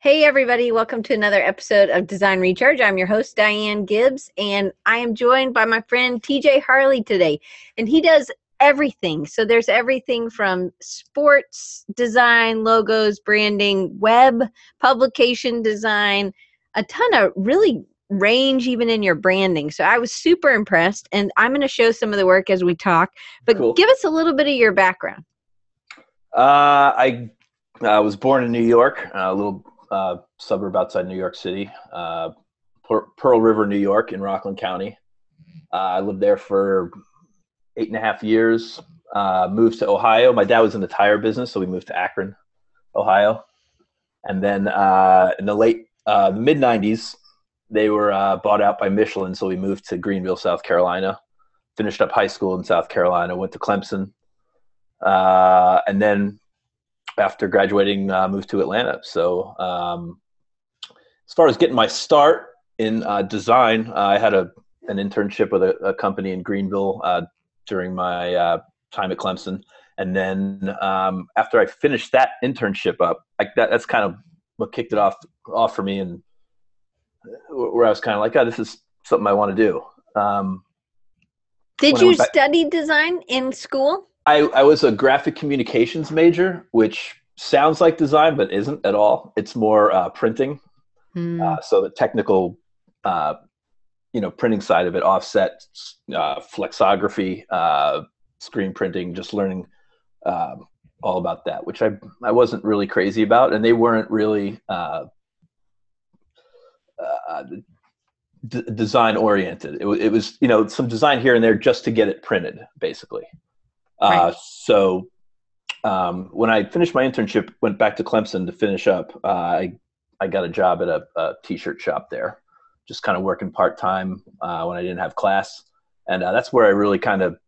Hey, everybody, welcome to another episode of Design Recharge. I'm your host, Diane Gibbs, and I am joined by my friend TJ Harley today. And he does everything. So there's everything from sports design, logos, branding, web, publication design, a ton of really range even in your branding. So I was super impressed, and I'm going to show some of the work as we talk. But Cool. give us a little bit of your background. Uh, I uh, was born in New York, a little uh, suburb outside New York City, uh, Pearl River, New York, in Rockland County. Uh, I lived there for eight and a half years. Uh, moved to Ohio. My dad was in the tire business, so we moved to Akron, Ohio. And then uh, in the late uh, mid '90s, they were bought out by Michelin, so we moved to Greenville, South Carolina. Finished up high school in South Carolina. Went to Clemson, and then after graduating, uh, moved to Atlanta. So, um, as far as getting my start in uh, design, uh, I had a an internship with a, a company in Greenville uh, during my uh, time at Clemson, and then um, after I finished that internship up, like that, that's kind of what kicked it off off for me, and where I was kind of like, oh, this is something I want to do. Um, Did you study design in school? I, I was a graphic communications major, which sounds like design, but isn't at all. It's more uh, printing. Hmm. Uh, so the technical, uh, you know, printing side of it, offset, uh, flexography, uh, screen printing, just learning um, all about that, which I I wasn't really crazy about, and they weren't really uh, uh, d- design oriented. It, it was you know some design here and there just to get it printed, basically. Uh, Right. so um, when I finished my internship, went back to Clemson to finish up. Uh, I I got a job at a, a t-shirt shop there, just kind of working part time uh, when I didn't have class, and uh, that's where I really kind of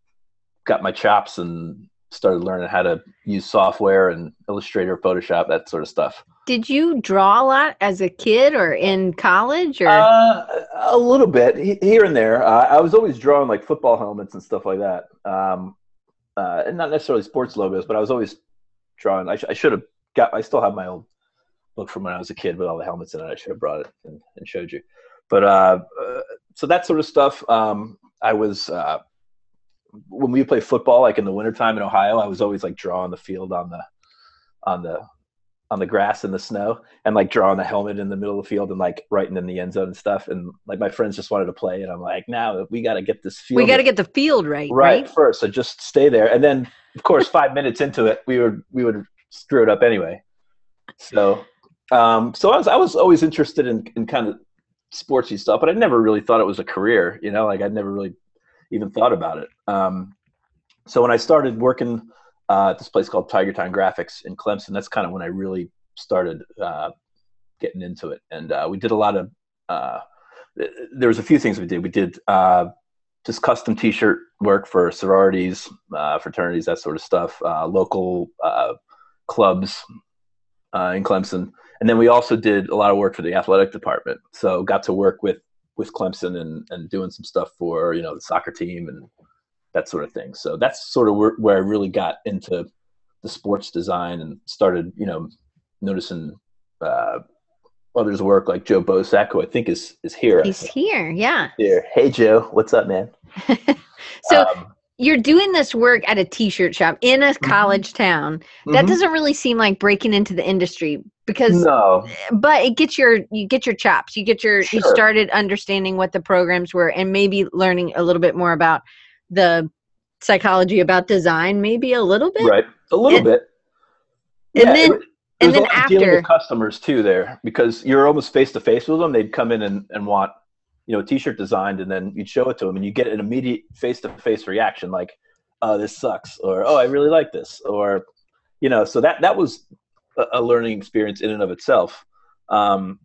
got my chops and started learning how to use software and Illustrator, Photoshop, that sort of stuff. Did you draw a lot as a kid or in college or Uh, a little bit here and there. Uh, I was always drawing like football helmets and stuff like that. Um, uh, and not necessarily sports logos, but I was always drawing. I, sh- I should have got. I still have my old book from when I was a kid with all the helmets in it. I should have brought it and, and showed you. But uh, uh, so that sort of stuff. Um, I was uh, when we play football, like in the wintertime in Ohio, I was always like drawing the field on the on the on the grass and the snow and like drawing the helmet in the middle of the field and like writing in the end zone and stuff. And like my friends just wanted to play, and I'm like, now we got to get this field we got to get the field right, right, right? first. So just stay there, and then of course five minutes into it, we would we would screw it up anyway. So, um, so I was I was always interested in in kind of sportsy stuff, but I never really thought it was a career. You know, like I'd never really even thought about it. Um, so when I started working uh, at this place called Tiger Town Graphics in Clemson, that's kind of when I really started uh, getting into it, and uh, we did a lot of. Uh, there was a few things we did. We did uh, just custom T-shirt work for sororities, uh, fraternities, that sort of stuff, local clubs in Clemson, and then we also did a lot of work for the athletic department. So got to work with with Clemson and and doing some stuff for you know the soccer team and that sort of thing. So that's sort of where, where I really got into the sports design and started you know noticing uh, others' work like Joe Bosack, who I think is is here. He's here, yeah. here. Hey Joe, what's up, man? So Um, you're doing this work at a t-shirt shop in a college town. That mhm. doesn't really seem like breaking into the industry because no, but it gets your you get your chops. You get your you started understanding what the programs were and maybe learning a little bit more about the psychology about design maybe a little bit. right, a little And- bit. and Yeah, then- it- and then a lot of dealing after- with customers too there because you're almost face to face with them. They'd come in and, and want you know a t-shirt designed, and then you'd show it to them, and you get an immediate face to face reaction like, "Oh, this sucks," or "Oh, I really like this," or you know. So that that was a, a learning experience in and of itself. Um,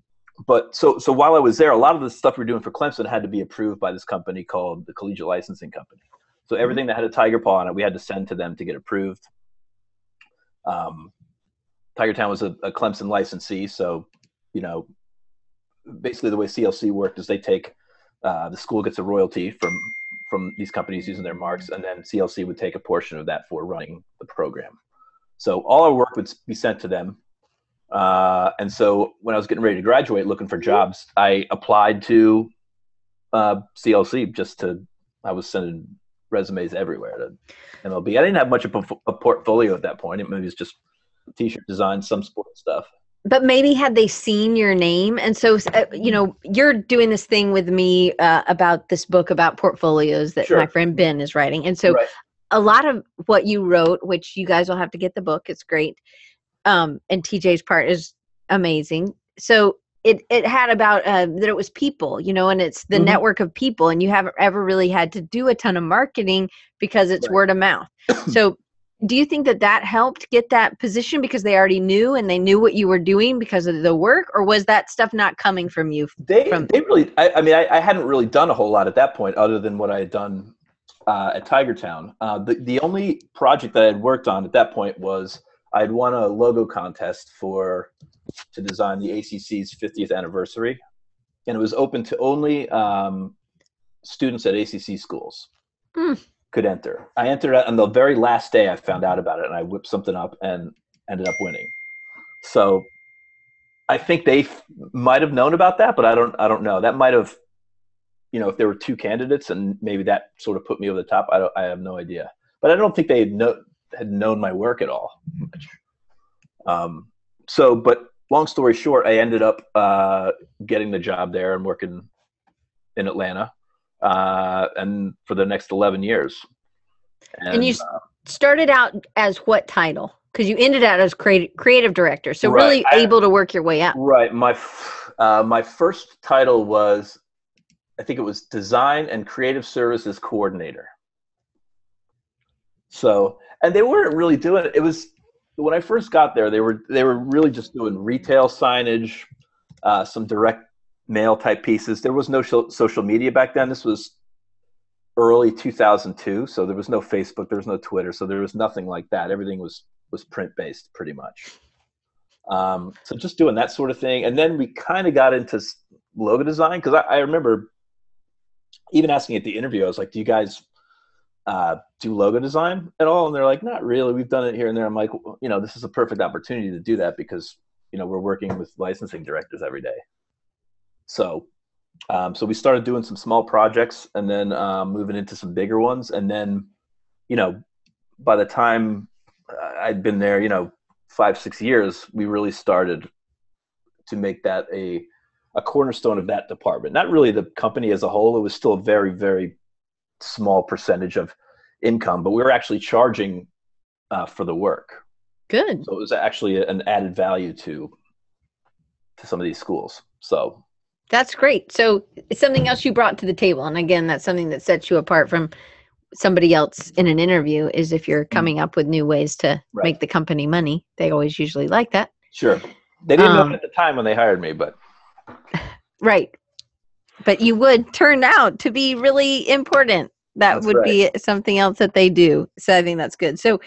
but so so while I was there, a lot of the stuff we were doing for Clemson had to be approved by this company called the Collegiate Licensing Company. So everything that had a tiger paw on it, we had to send to them to get approved. Um, Tiger Town was a, a Clemson licensee, so you know, basically the way CLC worked is they take uh, the school gets a royalty from from these companies using their marks, and then CLC would take a portion of that for running the program. So all our work would be sent to them, Uh, and so when I was getting ready to graduate, looking for jobs, I applied to uh, CLC just to. I was sending resumes everywhere to MLB. I didn't have much of a, a portfolio at that point. It maybe was just t-shirt design, some sports stuff. But maybe had they seen your name, and so uh, you know you're doing this thing with me uh, about this book about portfolios that Sure. my friend Ben is writing, and so Right. a lot of what you wrote, which you guys will have to get the book, it's great. Um, and TJ's part is amazing. So it it had about uh, that it was people, you know, and it's the Mhm. network of people, and you haven't ever really had to do a ton of marketing because it's Right. word of mouth. so do you think that that helped get that position because they already knew and they knew what you were doing because of the work, or was that stuff not coming from you? They From- they really. I, I mean, I, I hadn't really done a whole lot at that point, other than what I had done uh, at Tiger Town. Uh, the the only project that I had worked on at that point was I had won a logo contest for to design the ACC's 50th anniversary, and it was open to only um, students at ACC schools Hmm. could enter. I entered on the very last day. I found out about it, and I whipped something up and ended up winning. So I think they f- might have known about that, but I don't. I don't know. That might have, you know, if there were two candidates, and maybe that sort of put me over the top. I don't. I have no idea. But I don't think they had, know, had known my work at all. Um, so, but long story short, I ended up uh, getting the job there and working in Atlanta, uh, and for the next eleven years. And you s- started out as what title? Because you ended out as creative creative director, so Right. really I- able to work your way up. Right. My f- uh, my first title was, I think it was design and creative services coordinator. So, and they weren't really doing it. It was when I first got there. They were they were really just doing retail signage, uh, some direct mail type pieces. There was no sho- social media back then. This was early 2002, so there was no Facebook, there was no Twitter, so there was nothing like that. Everything was was print based pretty much. Um, so just doing that sort of thing, and then we kind of got into logo design because I, I remember even asking at the interview, I was like, "Do you guys uh, do logo design at all?" And they're like, "Not really. We've done it here and there." I'm like, "You know, this is a perfect opportunity to do that because you know we're working with licensing directors every day." So, um, so we started doing some small projects and then um, moving into some bigger ones, and then you know, by the time uh, I'd been there, you know, five six years, we really started to make that a a cornerstone of that department. Not really the company as a whole. It was still very very small percentage of income, but we were actually charging uh, for the work, Good. so it was actually an added value to to some of these schools. So That's great. So it's something else you brought to the table. And again, that's something that sets you apart from somebody else in an interview is if you're coming up with new ways to Right. make the company money. They always usually like that. sure, they didn't Um, know it at the time when they hired me, but Right. But you would turn out to be really important. That That's would be something else that they do. So I think that's good. So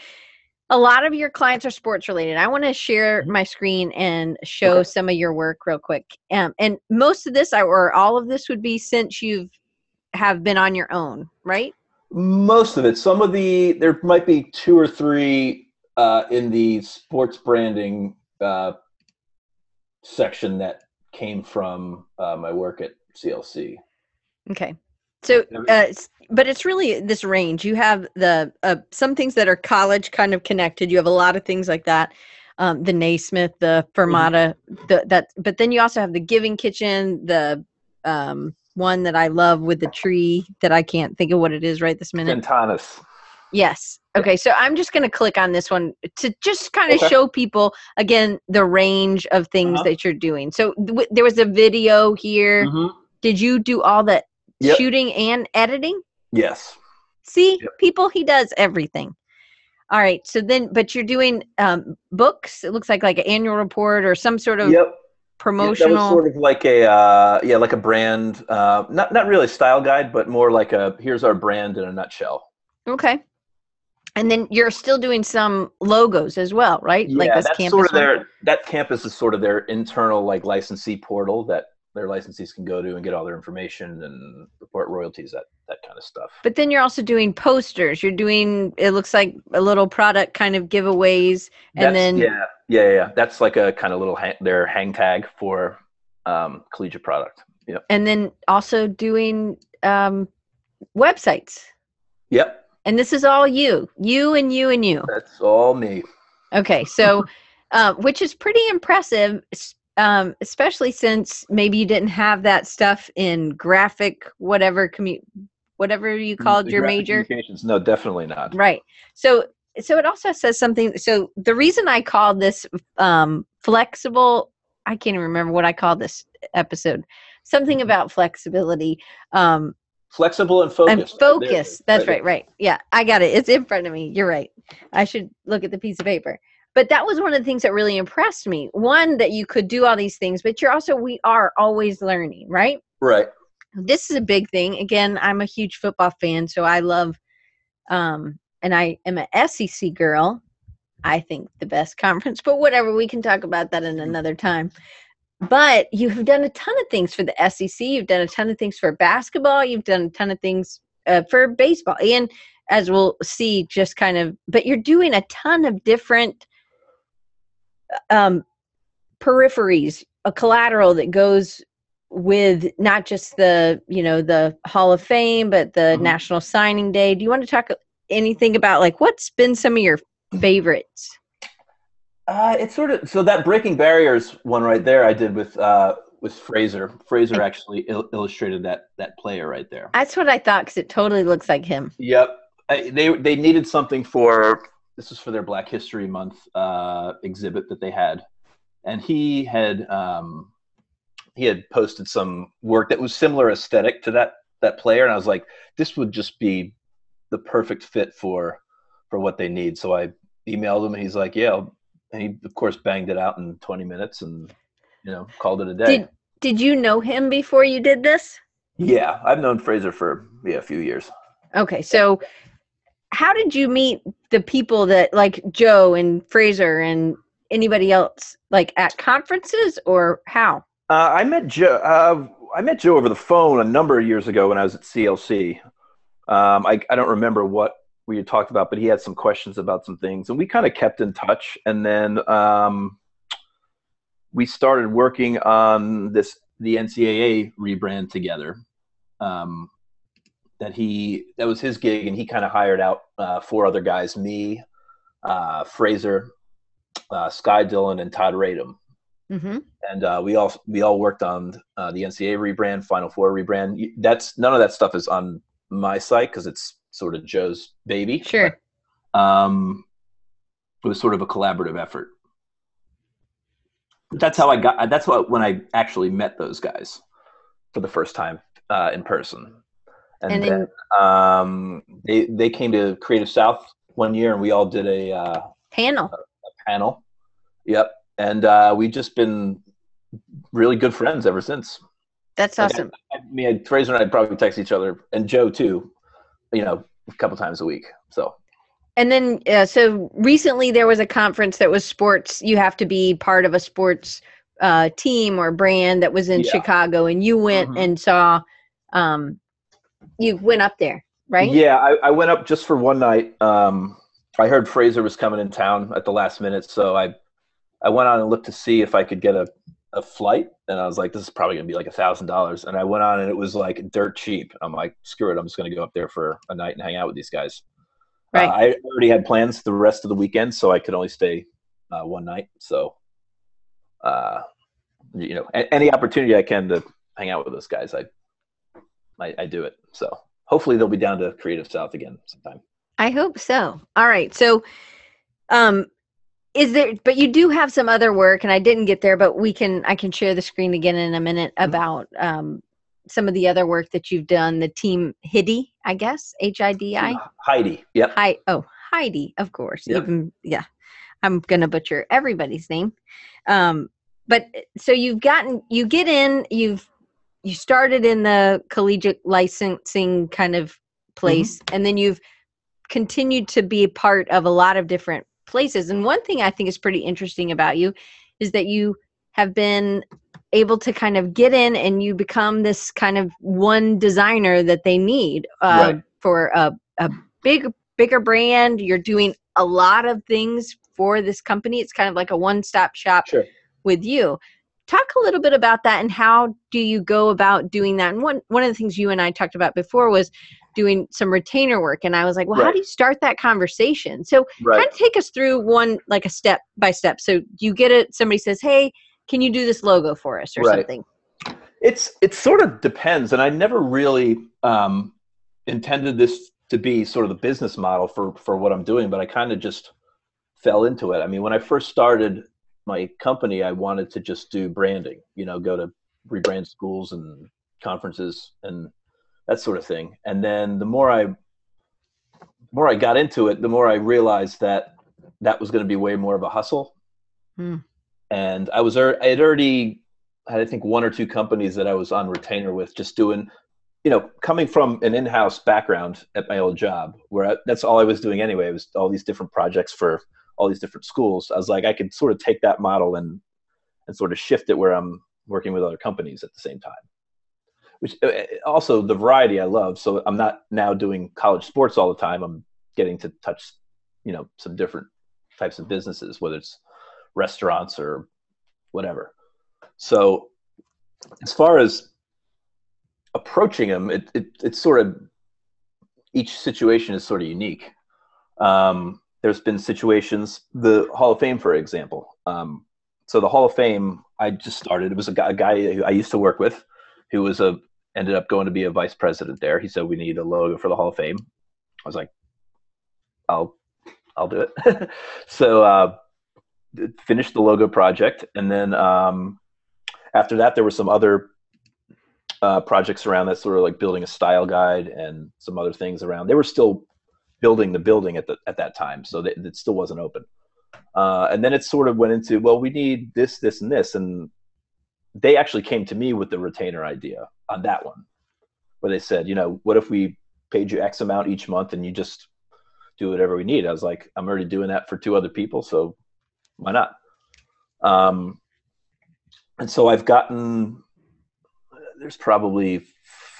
a lot of your clients are sports related. I want to share Mhm. my screen and show Okay. some of your work real quick. Um, and most of this, I- or all of this, would be since you've have been on your own, right? Most of it. Some of the there might be two or three uh, in the sports branding uh, section that came from uh, my work at CLC. Okay. So, uh, but it's really this range. You have the uh, some things that are college kind of connected. You have a lot of things like that. Um, the Naismith, the Fermata, the that. But then you also have the Giving Kitchen, the um, one that I love with the tree that I can't think of what it is right this minute. Ventanas. Yes. Okay. So I'm just going to click on this one to just kind of Okay. show people again the range of things Uh-huh. that you're doing. So th- there was a video here. Mhm. Did you do all the Yep. shooting and editing? Yes. See, Yep. people, he does everything. All right. So then, but you're doing um, books. It looks like like an annual report or some sort of Yep. Yeah, promotional. that was sort of like a uh, yeah, like a brand. Uh, not not really a style guide, but more like a here's our brand in a nutshell. okay. And then you're still doing some logos as well, right? like yeah, this that's campus. sort of one? their that campus is sort of their internal like licensee portal that their licensees can go to and get all their information and report royalties, that that kind of stuff. But then you're also doing posters. You're doing. It looks like a little product kind of giveaways, and That's- then yeah, yeah, yeah, yeah. That's like a kind of little hang, their hang tag for um, collegiate product. Yep. And then also doing um, websites. Yep. And this is all you, you and you and you. That's all me. Okay, so uh, which is pretty impressive, um, especially since maybe you didn't have that stuff in graphic, whatever commu- whatever you called your major. Communications. No, definitely not. Right. So so it also says something. So the reason I called this um, flexible, I can't even remember what I called this episode. Something about flexibility. Um, Flexible and focused. and focus. That's right, right. Yeah, I got it. It's in front of me. You're right. I should look at the piece of paper. But that was one of the things that really impressed me. One, that you could do all these things, but you're also, we are always learning, right? Right. This is a big thing. Again, I'm a huge football fan, so I love, um, and I am an SEC girl. I think the best conference, but whatever, we can talk about that in another time. But you have done a ton of things for the SEC. You've done a ton of things for basketball. You've done a ton of things uh, for baseball, and as we'll see, just kind of. But you're doing a ton of different um, peripheries, a collateral that goes with not just the you know the Hall of Fame, but the Mhm. National Signing Day. Do you want to talk anything about like what's been some of your favorites? Uh, it's sort of so that breaking barriers one right there. I did with uh, with Fraser. Fraser actually il- illustrated that that player right there. That's what I thought because it totally looks like him. Yep. I, they they needed something for this was for their Black History Month uh, exhibit that they had, and he had um, he had posted some work that was similar aesthetic to that that player, and I was like, this would just be the perfect fit for for what they need. So I emailed him, and he's like, yeah, and he of course banged it out in 20 minutes, and you know called it a day. Did Did you know him before you did this? yeah, I've known Fraser for yeah a few years. Okay, so how did you meet the people that like Joe and Fraser and anybody else like at conferences or how? Uh, I met Joe. Uh, I met Joe over the phone a number of years ago when I was at CLC. Um, I, I don't remember what we had talked about, but he had some questions about some things, and we kind of kept in touch. And then um, we started working on this the NCAA rebrand together. Um, that he that was his gig, and he kind of hired out uh, four other guys: me, uh, Fraser, uh, Skye Dillon, and Todd Radom Mm-hmm. and uh, we all we all worked on uh, the NCAA rebrand, Final Four rebrand. That's none of that stuff is on my site because it's sort of Joe's baby. Sure. Um, it was sort of a collaborative effort. That's how I got. That's what when I actually met those guys for the first time uh, in person, and, And then um, they they came to Creative South one year, and we all did a uh, Panel. panel. Yep. And uh, we've just been really good friends ever since. That's Like, awesome. I mean, Fraser and I probably text each other, and Joe too, you know, a couple times a week. So And then, uh, so recently there was a conference that was sports. You have to be part of a sports uh, team or brand that was in Yeah. Chicago, and you went Mhm. and saw. Um, you went up there, right? yeah, I, I went up just for one night. Um, I heard Fraser was coming in town at the last minute, so I I went on and looked to see if I could get a, a flight, and I was like, this is probably gonna be like a thousand dollars. And I went on, and it was like dirt cheap. I'm like, screw it, I'm just gonna go up there for a night and hang out with these guys. Uh, I already had plans the rest of the weekend, so I could only stay uh, one night. So, uh, you know, a- any opportunity I can to hang out with those guys, I, I, I do it. So hopefully they'll be down to Creative South again sometime. I hope so. All right. So, um, is there? But you do have some other work, and I didn't get there, but we can. I can share the screen again in a minute Mm-hmm. about um, some of the other work that you've done. The team Hidi, I guess H I D I. Heidi. Yep. Hi. Oh, Heidi, of course. Yep. Even yeah, I'm gonna butcher everybody's name. Um, but so you've gotten you get in. You've you started in the collegiate licensing kind of place, and then you've continued to be a part of a lot of different places. And one thing I think is pretty interesting about you is that you have been able to kind of get in and you become this kind of one designer that they need uh, Right. for a, a big bigger brand you're doing a lot of things for this company. It's kind of like a one stop shop Sure. with you. Talk a little bit about that and how do you go about doing that? And one one of the things you and I talked about before was doing some retainer work. And I was like, well, how do you start that conversation? So Right. kind of take us through one like a step by step. So you get it, somebody says, Hey, can you do this logo for us or Right. something? It's it sort of depends, and I never really um, intended this to be sort of the business model for for what I'm doing, but I kind of just fell into it. I mean, when I first started my company, I wanted to just do branding, you know, go to rebrand schools and conferences and that sort of thing. And then the more I more I got into it, the more I realized that that was going to be way more of a hustle. Hmm. And I was I had already had I think one or two companies that I was on retainer with, just doing, you know, coming from an in-house background at my old job, where I, that's all I was doing anyway. It was all these different projects for all these different schools. I was like, I could sort of take that model and and sort of shift it where I'm working with other companies at the same time. Which uh, also the variety I love. So I'm not now doing college sports all the time. I'm getting to touch, you know, some different types of businesses, whether it's restaurants or whatever. So as far as approaching them, it, it it's sort of each situation is sort of unique. Um, there's been situations, the Hall of Fame, for example. Um, so the Hall of Fame, I just started. It was a guy, a guy who I used to work with, who was a ended up going to be a vice president there. He said we need a logo for the Hall of Fame. I was like, I'll I'll do it. so uh, finished the logo project, and then um, after that, there were some other uh, projects around that, sort of like building a style guide and some other things around. They were still building the building at the at that time, so that it still wasn't open. Uh, and then it sort of went into well, we need this, this, and this, and they actually came to me with the retainer idea on that one, where they said, you know, what if we paid you X amount each month and you just do whatever we need? I was like, I'm already doing that for two other people, so why not? Um, and so I've gotten there's probably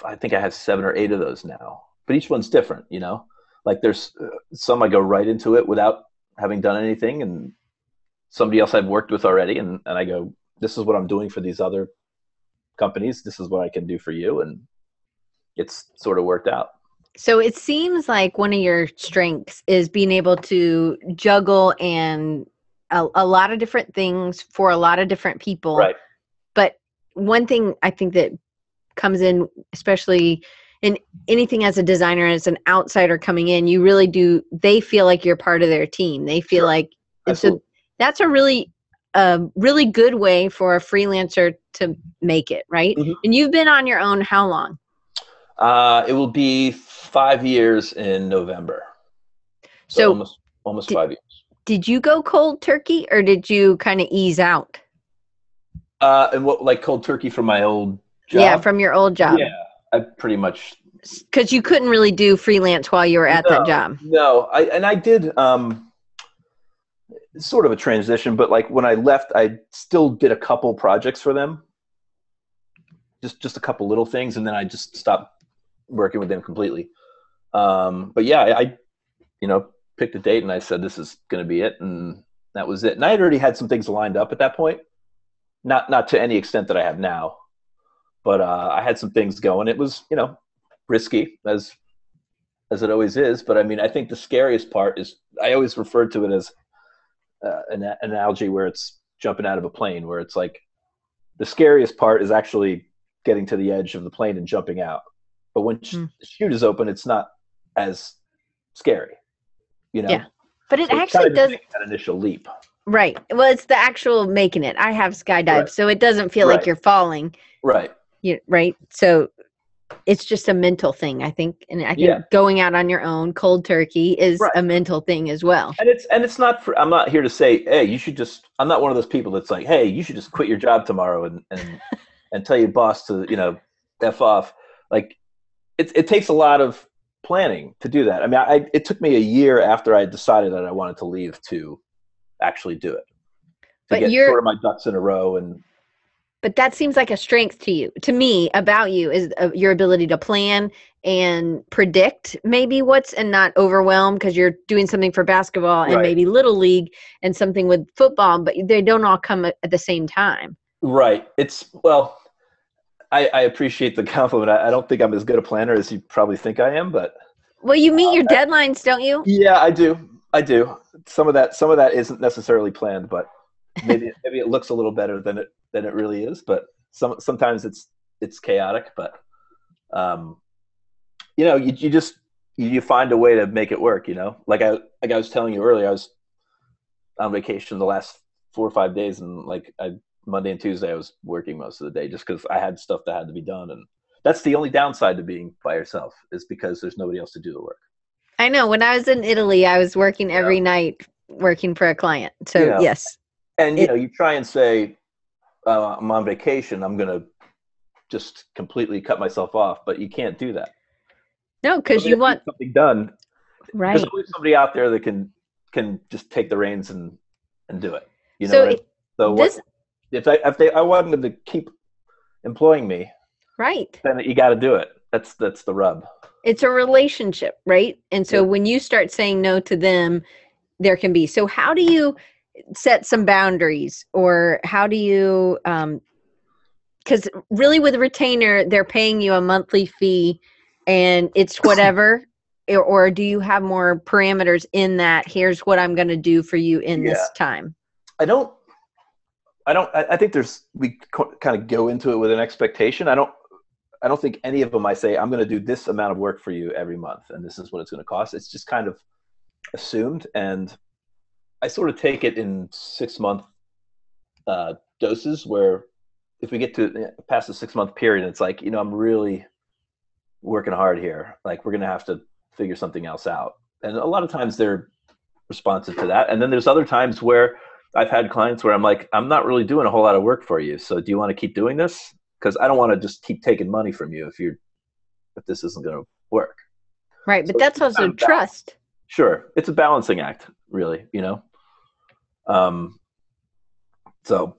I think I have seven or eight of those now, but each one's different, you know. Like there's uh, some I go right into it without having done anything, and somebody else I've worked with already, and and I go, this is what I'm doing for these other companies. This is what I can do for you, and it's sort of worked out. So it seems like one of your strengths is being able to juggle and a, a lot of different things for a lot of different people. Right. But one thing I think that comes in, especially in anything as a designer, as an outsider coming in, you really do, they feel like you're part of their team. They feel Sure. like, and so that's a really, a really good way for a freelancer to make it, right? Mhm. And you've been on your own how long? Uh, it will be five years in November. So, So almost almost did- five years. did you go cold turkey or did you kind of ease out? Uh, and what like cold turkey from my old job? Yeah, from your old job. Yeah, I pretty much Because you couldn't really do freelance while you were at that job. No, I and I did um sort of a transition, but like when I left, I still did a couple projects for them. Just just a couple little things, and then I just stopped working with them completely. Um, but yeah, I, I you know picked a date and I said this is going to be it, and that was it. And I had already had some things lined up at that point, not not to any extent that I have now, but uh, I had some things going. It was you know risky as as it always is. But I mean, I think the scariest part is I always refer to it as uh, an, an analogy where it's jumping out of a plane, where it's like the scariest part is actually getting to the edge of the plane and jumping out. But when Hmm. the chute is open, it's not as scary, you know. Yeah. But it So actually does that initial leap. right. Well, it's the actual making it. I have skydived, Right. so it doesn't feel like you're falling. Right. You, right. So it's just a mental thing, I think. And I think Yeah. going out on your own, cold turkey, is Right. a mental thing as well. And it's and it's not for I'm not here to say, hey, you should just I'm not one of those people that's like, hey, you should just quit your job tomorrow and and, and tell your boss to, you know, F off. Like it it takes a lot of planning to do that. I mean I it took me a year after I decided that I wanted to leave to actually do it. To But get you're- sort of my ducks in a row and but that seems like a strength to you to me about you is uh, your ability to plan and predict maybe what's and not overwhelm because you're doing something for basketball and Right. maybe little league and something with football but they don't all come at the same time Right. It's well, I, I appreciate the compliment. I, I don't think I'm as good a planner as you probably think I am, but well you meet your Uh, deadlines don't you yeah, I do. I do. Some of that, some of that isn't necessarily planned, but maybe maybe it looks a little better than it than it really is. But some sometimes it's it's chaotic. But um, you know, you you just you, find a way to make it work. You know, like I like I was telling you earlier, I was on vacation the last four or five days, and like I Monday and Tuesday I was working most of the day just because I had stuff that had to be done, and that's the only downside to being by yourself is because there's nobody else to do the work. i know when i was in italy i was working every night working for a client so Yeah. yes And you It- know, you try and say, uh, "I'm on vacation. I'm gonna just completely cut myself off," but you can't do that no because you want something done. right There's always somebody out there that can can just take the reins and and do it. You know, so what I- so what, this if I if they I wanted them to keep employing me, right then you got to do it. That's that's the rub. it's a relationship right and so Yeah. when you start saying no to them there can be so how do you set some boundaries or how do you um because really with a retainer they're paying you a monthly fee and it's whatever or, or do you have more parameters in that here's what i'm going to do for you in this time I don't. I don't. I, I think there's we co- kind of go into it with an expectation. I don't. I don't think any of them. I say I'm going to do this amount of work for you every month, and this is what it's going to cost. It's just kind of assumed, and I sort of take it in six month uh, doses. Where if we get to eh, past the six month period, it's like you know I'm really working hard here. Like we're going to have to figure something else out, and a lot of times they're responsive to that. And then there's other times where I've had clients where I'm like, I'm not really doing a whole lot of work for you. So do you want to keep doing this? Because I don't want to just keep taking money from you if you're if this isn't going to work. right but So that's also trust Sure, it's a balancing act, really. You know. Um. So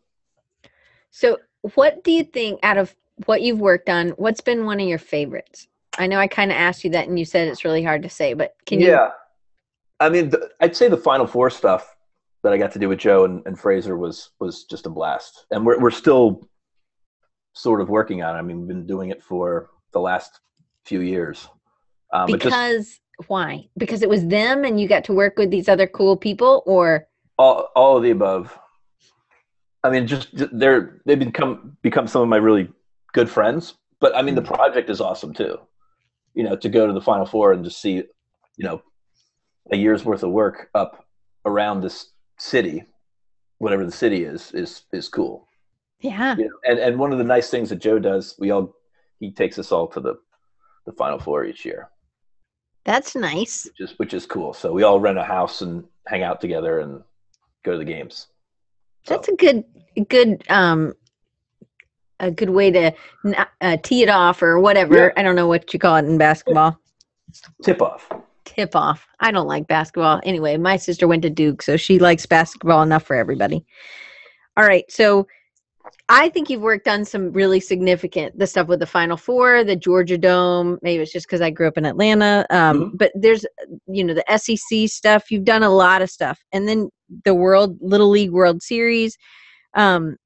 So, what do you think out of what you've worked on? What's been one of your favorites? I know I kind of asked you that, and you said it's really hard to say, but can you? yeah, I mean, the, I'd say the Final Four stuff that I got to do with Joe and, and Fraser was was just a blast, and we're we're still sort of working on it. I mean, we've been doing it for the last few years. Um, but just Because why? Because it was them, and you got to work with these other cool people, or all all of the above. I mean, just they're they've become become some of my really good friends. But I mean, the hmm. project is awesome too. You know, to go to the Final Four and just see, you know, a year's worth of work up around this city, whatever the city is, is is cool. yeah, You know, and and one of the nice things that Joe does, we all he takes us all to the the Final Four each year, that's nice. which is which is cool. So we all rent a house and hang out together and go to the games. So- That's a good, good, um, a good way to uh, tee it off or whatever. Yeah. I don't know what you call it in basketball. tip off. Tip off. I don't like basketball. Anyway, my sister went to Duke, so she likes basketball enough for everybody. All right, so I think you've worked on some really significant the stuff with the Final Four, the Georgia Dome. Maybe it's just because I grew up in Atlanta, um, but there's you know the SEC stuff. You've done a lot of stuff, and then the World Little League World Series. Um,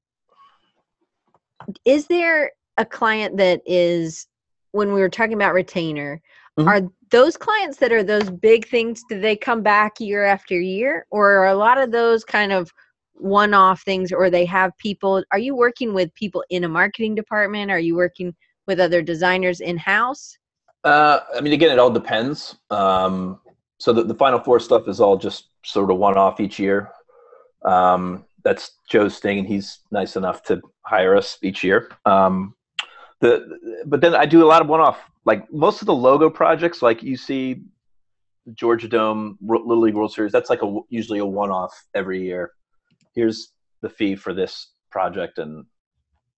is there a client that is when we were talking about retainer? Mhm. Are those clients that are those big things? Do they come back year after year, or are a lot of those kind of one-off things or they have people are you working with people in a marketing department are you working with other designers in-house Uh, I mean, again, it all depends. Um, so the, the Final Four stuff is all just sort of one off each year. Um, that's Joe's thing, and he's nice enough to hire us each year. Um, the but then I do a lot of one off, like most of the logo projects, like you see, Georgia Dome, Little League World Series. That's like a usually a one off every year. Here's the fee for this project, and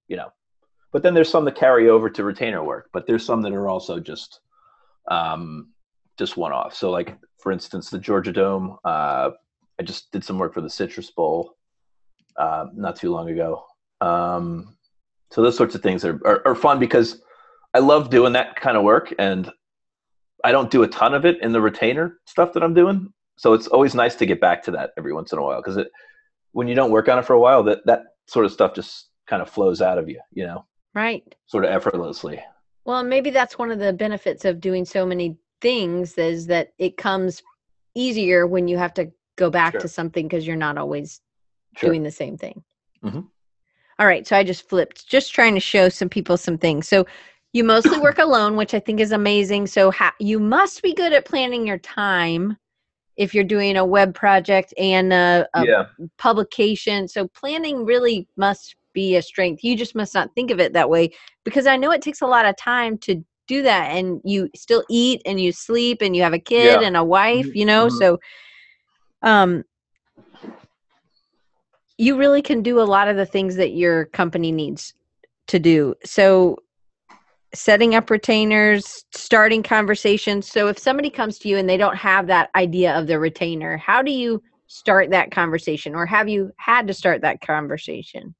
you know, but then there's some that carry over to retainer work but there's some that are also just um, just one off so like for instance the georgia dome uh, i just did some work for the citrus bowl uh, not too long ago. Um, So those sorts of things are, are, are fun because I love doing that kind of work and I don't do a ton of it in the retainer stuff that I'm doing. So it's always nice to get back to that every once in a while because it when you don't work on it for a while, that that sort of stuff just kind of flows out of you, you know, Right. sort of effortlessly. Well, maybe that's one of the benefits of doing so many things is that it comes easier when you have to go back Sure. to something because you're not always Sure. doing the same thing. Mhm. All right, so I just flipped, just trying to show some people some things. So you mostly work alone, which I think is amazing. So ha- you must be good at planning your time if you're doing a web project and a, a yeah. publication. So planning really must be a strength. You just must not think of it that way because I know it takes a lot of time to do that and you still eat and you sleep and you have a kid Yeah. and a wife, you know? mhm. So um you really can do a lot of the things that your company needs to do. So setting up retainers, starting conversations. So if somebody comes to you and they don't have that idea of the retainer, how do you start that conversation or have you had to start that conversation?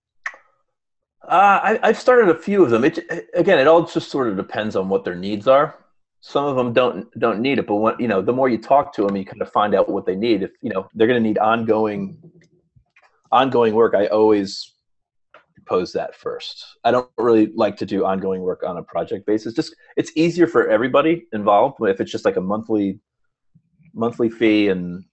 Uh, I, I've started a few of them. It again, it all just sort of depends on what their needs are. Some of them don't don't need it, but when, you know, the more you talk to them, you kind of find out what they need. If you know they're going to need ongoing ongoing work, I always propose that first. I don't really like to do ongoing work on a project basis. Just it's easier for everybody involved if it's just like a monthly monthly fee and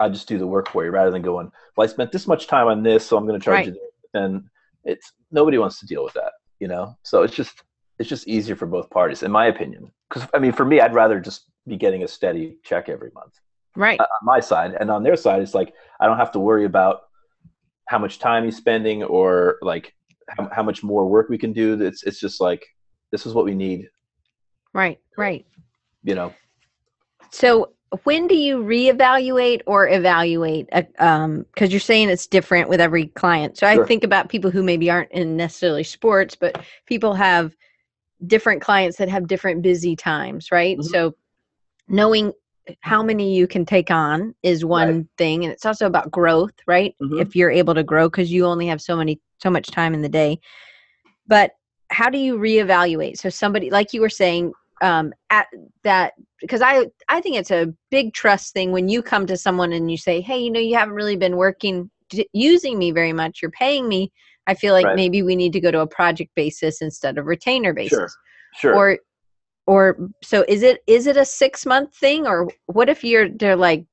I just do the work for you rather than going, well, I spent this much time on this, so I'm going to charge Right. you. And it's nobody wants to deal with that, you know. So it's just it's just easier for both parties, in my opinion. Because I mean, for me, I'd rather just be getting a steady check every month Right. uh, on my side, and on their side, it's like I don't have to worry about how much time he's spending or like how, how much more work we can do. It's it's just like this is what we need, Right. Right. you know. So when do you reevaluate or evaluate? Because um, because you're saying it's different with every client. So I Sure. think about people who maybe aren't in necessarily sports, but people have different clients that have different busy times, right? Mhm. So knowing how many you can take on is one thing, and it's also about growth, right? Mhm. If you're able to grow, because you only have so many so much time in the day. But how do you reevaluate? So somebody like you were saying, um, at that because I I think it's a big trust thing when you come to someone and you say, "Hey, you know, you haven't really been working d- using me very much. You're paying me. I feel like Right. maybe we need to go to a project basis instead of retainer basis." Sure, sure. Or or so is it is it a 6 month thing or what if you're they're like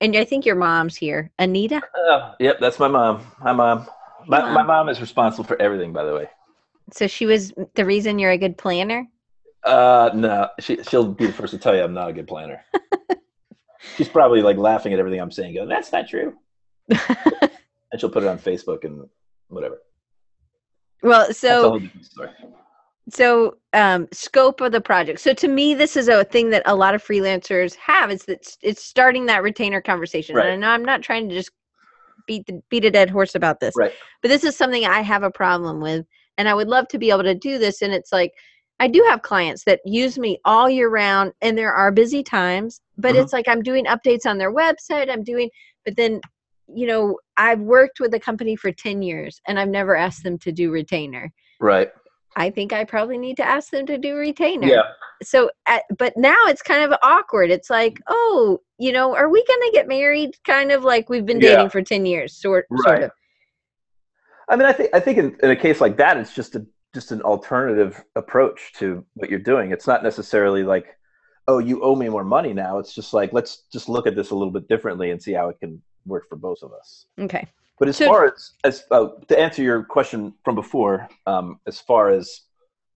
and I think your mom's here, Anita? Uh, yep, that's my mom. Hi, mom. My, Mom. my mom is responsible for everything, by the way. So she was the reason you're a good planner? Uh, no, she she'll be the first to tell you I'm not a good planner. She's probably like laughing at everything I'm saying. Going, that's not true. and she'll put it on Facebook and whatever. well, so whole different story. So um scope of the project so to me this is a thing that a lot of freelancers have is that it's starting that retainer conversation Right. and i know i'm not trying to just beat the beat a dead horse about this Right. but this is something i have a problem with and i would love to be able to do this and it's like i do have clients that use me all year round and there are busy times but Mhm. it's like i'm doing updates on their website i'm doing but then you know i've worked with a company for 10 years and i've never asked them to do retainer Right. I think I probably need to ask them to do retainer. Yeah. So, at, but now it's kind of awkward. It's like, oh, you know, are we going to get married? Kind of like we've been Yeah. dating for ten years, sort sort of. I mean, I think I think in, in a case like that, it's just a just an alternative approach to what you're doing. It's not necessarily like, oh, you owe me more money now. It's just like let's just look at this a little bit differently and see how it can work for both of us. Okay. But as So- far as as uh, to answer your question from before, um, as far as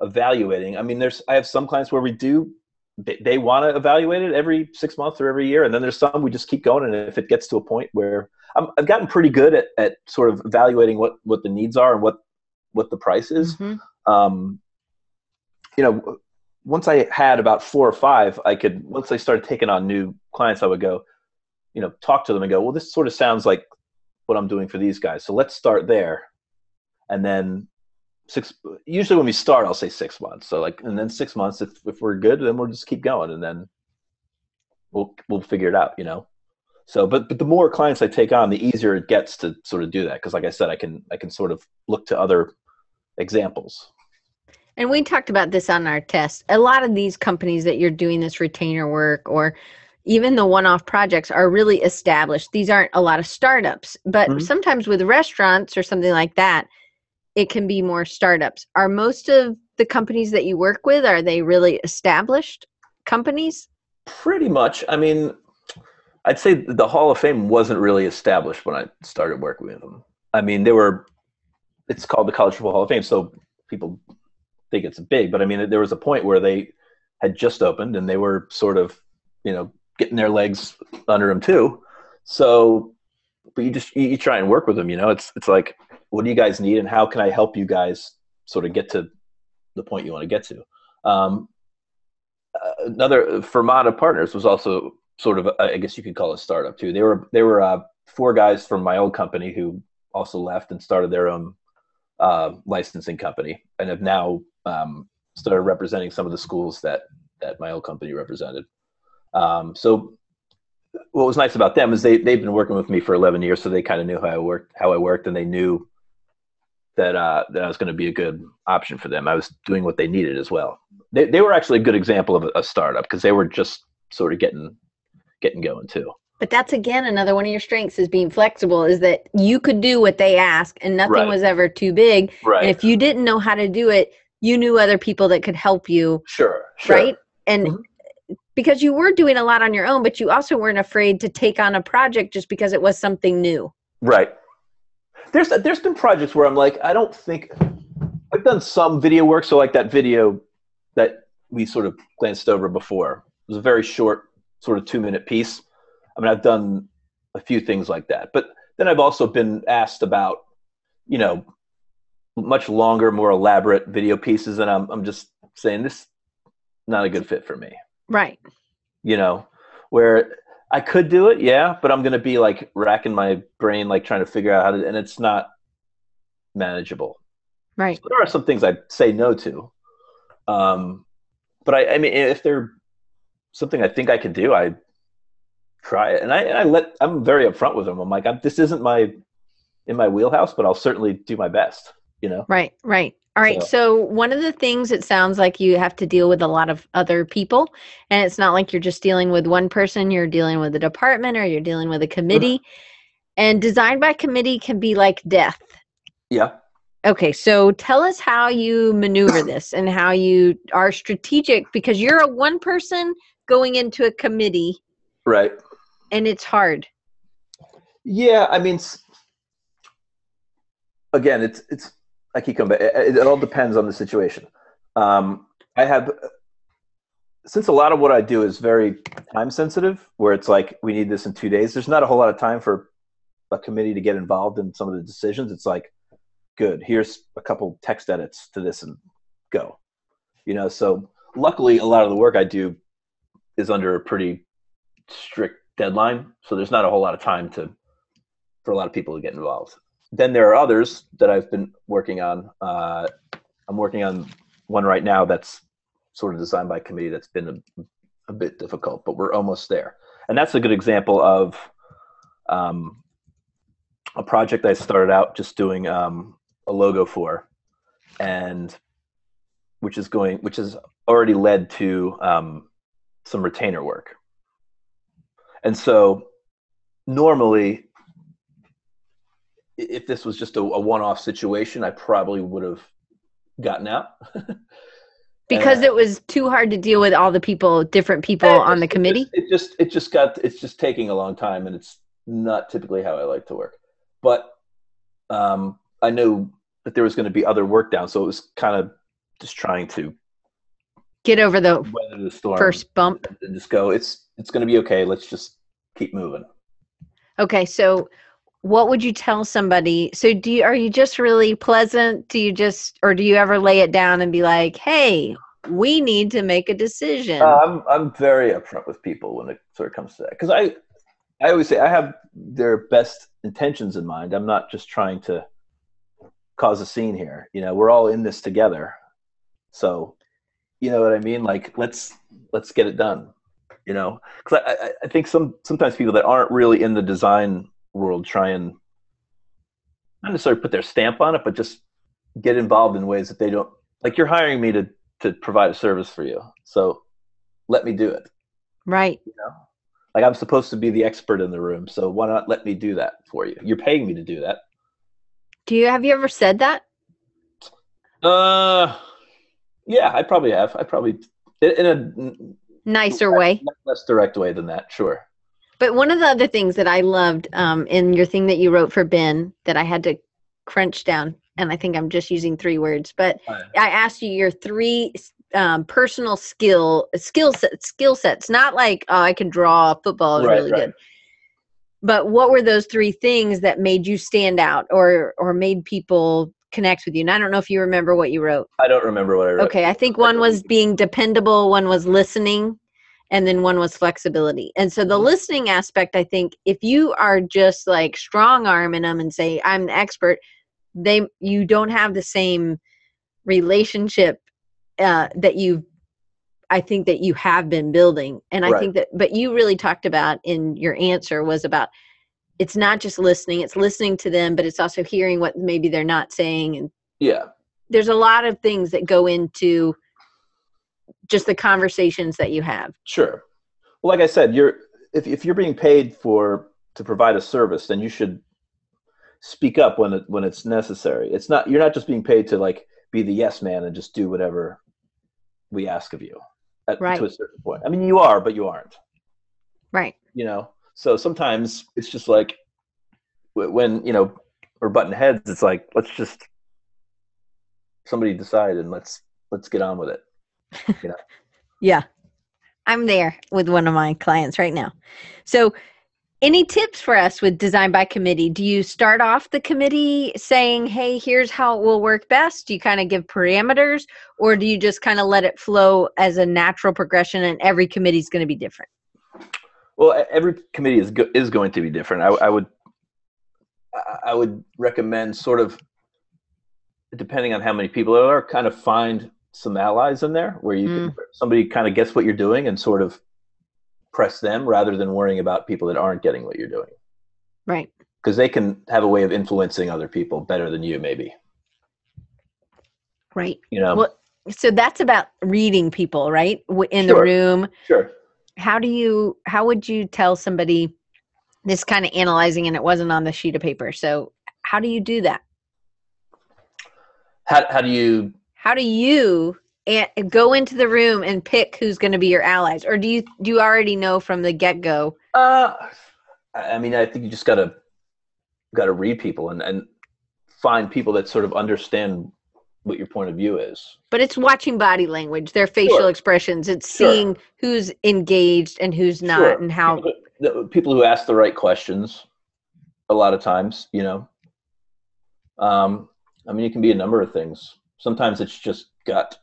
evaluating, I mean, there's I have some clients where we do they, they want to evaluate it every six months or every year, and then there's some we just keep going, and if it gets to a point where I'm, I've gotten pretty good at, at sort of evaluating what what the needs are and what what the price is. Mhm. Um, you know, once I had about four or five, I could once I started taking on new clients, I would go, you know, talk to them and go, well, this sort of sounds like what I'm doing for these guys. So let's start there. And then six, usually when we start, I'll say six months. So like, and then six months, if, if we're good, then we'll just keep going and then we'll, we'll figure it out, you know? So, but, but the more clients I take on, the easier it gets to sort of do that. Cause like I said, I can, I can sort of look to other examples. And we talked about this on our test. A lot of these companies that you're doing this retainer work or even the one-off projects are really established. These aren't a lot of startups, but Mhm. sometimes with restaurants or something like that, it can be more startups. Are most of the companies that you work with are they really established companies? Pretty much. I mean, I'd say the Hall of Fame wasn't really established when I started working with them. I mean, they were. It's called the College Football Hall of Fame, so people think it's big. But I mean, there was a point where they had just opened and they were sort of, you know, getting their legs under them too. So, but you just you, you try and work with them. You know, it's it's like, what do you guys need, and how can I help you guys sort of get to the point you want to get to? Um, uh, another Fermata Partners was also sort of, I guess you could call it a startup too. They were they were uh, four guys from my old company who also left and started their own uh, licensing company and have now um, started representing some of the schools that that my old company represented. Um, so what was nice about them is they they've been working with me for 11 years, so they kind of knew how I worked, how I worked, and they knew that uh, that I was going to be a good option for them. I was doing what they needed as well. They they were actually a good example of a, a startup because they were just sort of getting getting going too. But that's again another one of your strengths is being flexible is that you could do what they ask and nothing Right. was ever too big. Right. And if you didn't know how to do it, you knew other people that could help you, sure. Sure. right? And Mhm. Because you were doing a lot on your own, but you also weren't afraid to take on a project just because it was something new. Right. There's there's been projects where I'm like, I don't think I've done some video work. So like that video that we sort of glanced over before it was a very short, sort of two minute piece. I mean, I've done a few things like that, but then I've also been asked about, you know, much longer, more elaborate video pieces, and I'm I'm just saying this not a good fit for me Right. you know, where I could do it, yeah, but I'm gonna be like racking my brain, like trying to figure out how to, and it's not manageable. Right. So there are some things I say no to, um, but I, I mean, if they're something I think I can do, I try it, and I, and I let I'm very upfront with them. I'm like, I'm, this isn't my in my wheelhouse, but I'll certainly do my best. You know, Right, right. All right. So- So, one of the things it sounds like you have to deal with a lot of other people, and it's not like you're just dealing with one person, you're dealing with a department or you're dealing with a mm-hmm. committee. And design by committee can be like death. yeah. Okay, so tell us how you maneuver this and how you are strategic because you're a one person going into a committee Right. and it's hard. Yeah, I mean, again, it's it's. I keep coming back. It, it all depends on the situation. Um, I have since a lot of what I do is very time sensitive, where it's like we need this in two days. There's not a whole lot of time for a committee to get involved in some of the decisions. It's like, good. Here's a couple text edits to this and go. You know, so luckily, a lot of the work I do is under a pretty strict deadline, so there's not a whole lot of time to for a lot of people to get involved. Then there are others that I've been working on. Uh, I'm working on one right now that's sort of designed by committee that's been a, a bit difficult, but we're almost there. And that's a good example of um, a project I started out just doing um, a logo for, and which is going, which has already led to um, some retainer work. And so normally if this was just a, a one-off situation, I probably would have gotten out. Because Uh, it was too hard to deal with all the people, different people on the committee. It just, it just it just got it's just taking a long time, and it's not typically how I like to work. But um, I knew that there was going to be other work down, so it was kind of just trying to Get over the weather the storm first bump. and just go. It's it's going to be okay. Let's just keep moving. Okay, so what would you tell somebody? So do you are you just really pleasant? Do you just or do you ever lay it down and be like, "Hey, we need to make a decision." Uh, I'm I'm very upfront with people when it sort of comes to that because I I always say I have their best intentions in mind. I'm not just trying to cause a scene here. You know, we're all in this together. So, you know what I mean? Like, let's let's get it done. You know, because I, I I think some sometimes people that aren't really in the design world try and not necessarily put their stamp on it, but just get involved in ways that they don't like. You're hiring me to to provide a service for you, so let me do it. Right. You know, like I'm supposed to be the expert in the room, so why not let me do that for you? You're paying me to do that. Do you have you ever said that? Uh, yeah, I probably have. I probably in, in a nicer way, less direct way than that. Sure. But one of the other things that I loved um, in your thing that you wrote for Ben that I had to crunch down, and I think I'm just using three words, but Right. I asked you your three um, personal skill skill set skill sets, not like oh I can draw football is Right, really right. good. But what were those three things that made you stand out or or made people connect with you? And I don't know if you remember what you wrote. I don't remember what I wrote. Okay, I think one was being dependable, one was listening, and then one was flexibility. And so the Mhm. listening aspect, I think, if you are just like strong arming them and say, I'm the expert, they you don't have the same relationship uh, that you I think that you have been building. And I Right. think that but you really talked about in your answer was about it's not just listening, it's listening to them, but it's also hearing what maybe they're not saying and Yeah. there's a lot of things that go into just the conversations that you have. Sure. Well, like I said, you're if if you're being paid for to provide a service, then you should speak up when it when it's necessary. It's not you're not just being paid to like be the yes man and just do whatever we ask of you at, Right. to a certain point. I mean, you are, but you aren't. Right. You know. So sometimes it's just like when you know we're button heads. It's like let's just somebody decide and let's let's get on with it. Yeah. I'm there with one of my clients right now. So, any tips for us with design by committee? Do you start off the committee saying, hey, here's how it will work best? Do you kind of give parameters or do you just kind of let it flow as a natural progression and every committee is going to be different? Well, every committee is go- is going to be different. I, I would I would recommend sort of depending on how many people there are, kind of find some allies in there where you can mm. somebody kind of gets what you're doing and sort of press them rather than worrying about people that aren't getting what you're doing Right. because they can have a way of influencing other people better than you maybe Right. you know Well, So that's about reading people, right? In Sure. the room. sure how do you how would you tell somebody this kind of analyzing and it wasn't on the sheet of paper so how do you do that how, how do you how do you a- go into the room and pick who's going to be your allies or do you do you already know from the get-go Uh, I I mean, I think you just gotta gotta read people and and find people that sort of understand what your point of view is. but it's watching body language their facial Sure. expressions it's Sure. seeing who's engaged and who's not Sure. and how people the people who ask the right questions, a lot of times, you know. Um, I mean, it can be a number of things. Sometimes it's just gut,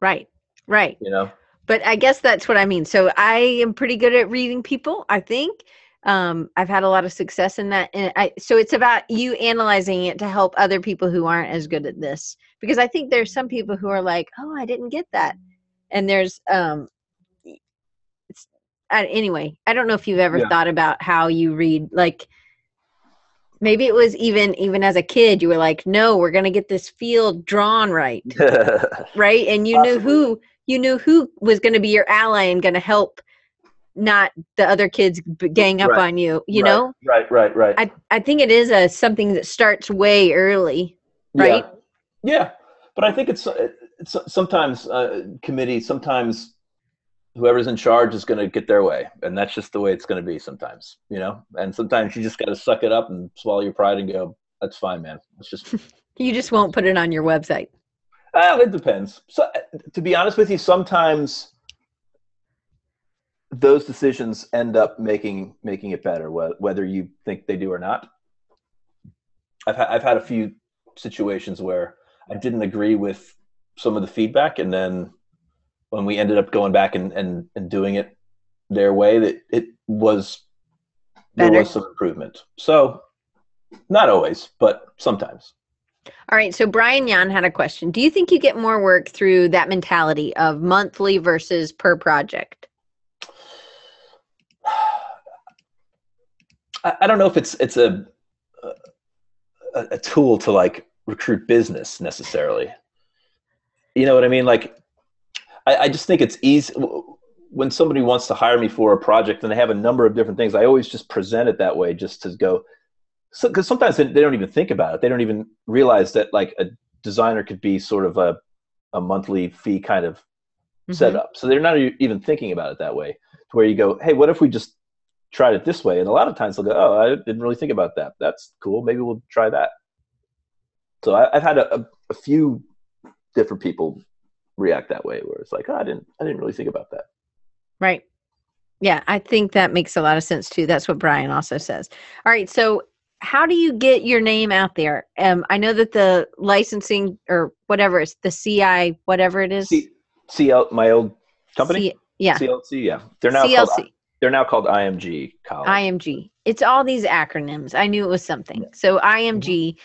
right right you know. but I guess that's what I mean. So I am pretty good at reading people. I think um, I've had a lot of success in that. And I, so it's about you analyzing it to help other people who aren't as good at this. Because I think there's some people who are like, "Oh, I didn't get that," and there's um, it's uh, anyway. I don't know if you've ever Yeah. thought about how you read, like. Maybe it was even even as a kid, you were like, "No, we're gonna get this field drawn right." right and you knew who you knew who was going to be your ally and going to help not the other kids gang up Right. on you you Right, know right, right, right. i i think it is a something that starts way early right? Yeah. yeah. But I think it's, it's sometimes uh, committee, sometimes whoever's in charge is going to get their way. And that's just the way it's going to be sometimes, you know? And sometimes you just got to suck it up and swallow your pride and go, that's fine, man. It's just, you just won't put it on your website well, it depends. So, to be honest with you, sometimes those decisions end up making making it better, whether you think they do or not. I've ha- I've had a few situations where I didn't agree with some of the feedback, and then when we ended up going back and and, and doing it their way, that it was there was some improvement. So not always, but sometimes. all right so brian yan had a question do you think you get more work through that mentality of monthly versus per project I, I don't know if it's it's a, a a tool to like recruit business necessarily. You know what I mean? Like, I, I just think it's easy when somebody wants to hire me for a project and they have a number of different things. I always just present it that way, just to go. Because so, sometimes they, they don't even think about it. They don't even realize that like a designer could be sort of a a monthly fee kind of mm-hmm. setup. So they're not even thinking about it that way. To where you go, hey, what if we just tried it this way? And a lot of times they'll go, oh, I didn't really think about that. That's cool. Maybe we'll try that. So I, have had a, a, a, few different people react that way, where it's like, oh, I didn't, I didn't really think about that. Right. Yeah, I think that makes a lot of sense too. That's what Brian also says. All right, so how do you get your name out there? Um, I know that the licensing or whatever it's the CI, whatever it is. C- CL, my old company. C- yeah. CLC. Yeah, they're now CLC. Called, they're now called IMG College. IMG. It's all these acronyms. I knew it was something. So IMG. Mm-hmm.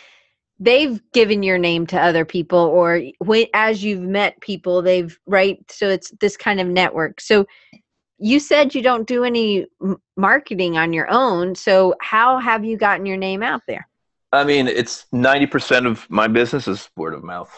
They've given your name to other people, or when, as you've met people, they've right. So it's this kind of network. So you said you don't do any marketing on your own. So how have you gotten your name out there? I mean it's 90% of my business is word of mouth.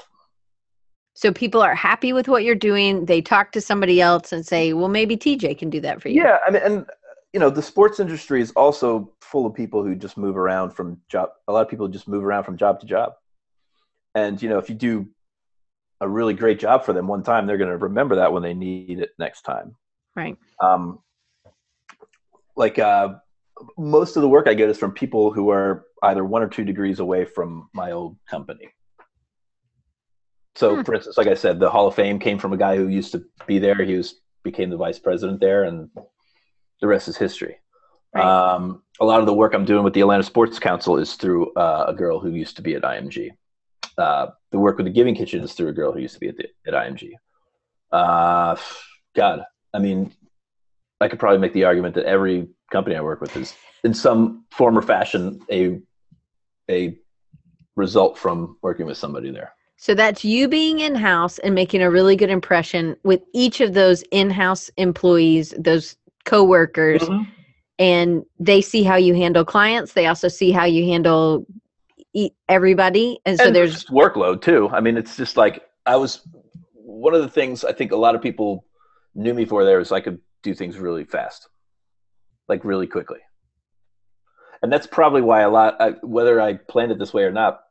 So people are happy with what you're doing. They talk to somebody else and say well maybe tj can do that for you. Yeah i mean and you know the sports industry is also full of people who just move around from job a lot of people just move around from job to job and you know if you do a really great job for them one time they're going to remember that when they need it next time Right. Um, like uh, most of the work I get is from people who are either one or two degrees away from my old company. So, hmm. for instance, like I said, the Hall of Fame came from a guy who used to be there. He was became the vice president there, and the rest is history. Right. Um, a lot of the work I'm doing with the Atlanta Sports Council is through uh, a girl who used to be at IMG. Uh, the work with the Giving Kitchen is through a girl who used to be at, the, at IMG. Uh, God, I mean, I could probably make the argument that every company I work with is, in some form or fashion, a a result from working with somebody there. So that's you being in house and making a really good impression with each of those in house employees, those coworkers, mm-hmm. and they see how you handle clients. They also see how you handle everybody, and so and there's workload too. I mean, it's just like I was. One of the things I think a lot of people knew me for there is I could do things really fast, like really quickly. And that's probably why a lot, I, whether I planned it this way or not,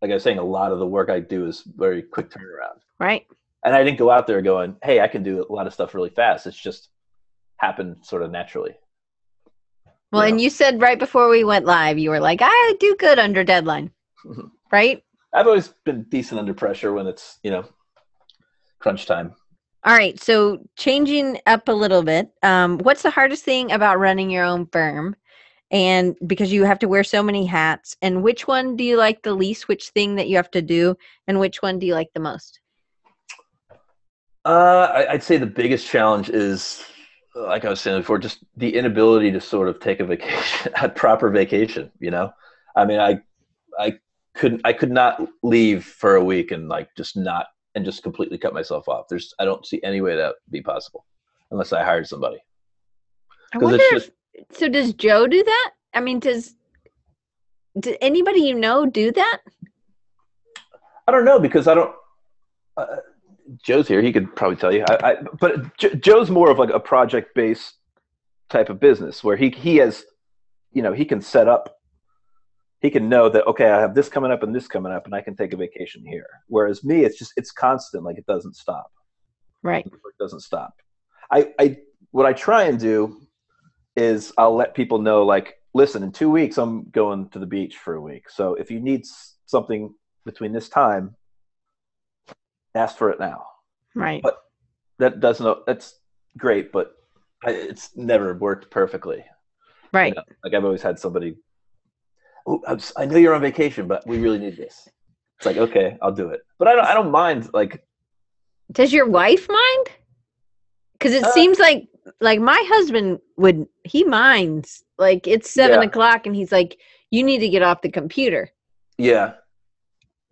like I was saying, a lot of the work I do is very quick turnaround. Right. And I didn't go out there going, hey, I can do a lot of stuff really fast. It's just happened sort of naturally. Well, know? and you said right before we went live, you were like, I do good under deadline. right? I've always been decent under pressure when it's, you know, crunch time. All right. So changing up a little bit, um, what's the hardest thing about running your own firm? And because you have to wear so many hats, and which one do you like the least? Which thing that you have to do, and which one do you like the most? Uh, I'd say the biggest challenge is, like I was saying before, just the inability to sort of take a vacation, a proper vacation. You know, I mean, I, I couldn't, I could not leave for a week and like just not and just completely cut myself off. There's I don't see any way that would be possible unless I hired somebody. I wonder just, if, so does Joe do that? I mean, does did anybody you know do that? I don't know because I don't. Uh, Joe's here; he could probably tell you. I, I but Joe's more of like a project-based type of business where he he has, you know, he can set up he can know that okay i have this coming up and this coming up and i can take a vacation here. Whereas me it's just it's constant like it doesn't stop. Right. It doesn't stop. I i what i try and do is i'll let people know like listen in two weeks i'm going to the beach for a week. So if you need something between this time ask for it now right but that doesn't that's great but it's never worked perfectly right you know, like i've always had somebody oh, I know you're on vacation, but we really need this. It's like, okay, I'll do it. But I don't, I don't mind. Like, does your wife mind? Because it uh, seems like, like my husband would, he minds. Like it's seven yeah. o'clock, and he's like, you need to get off the computer. Yeah,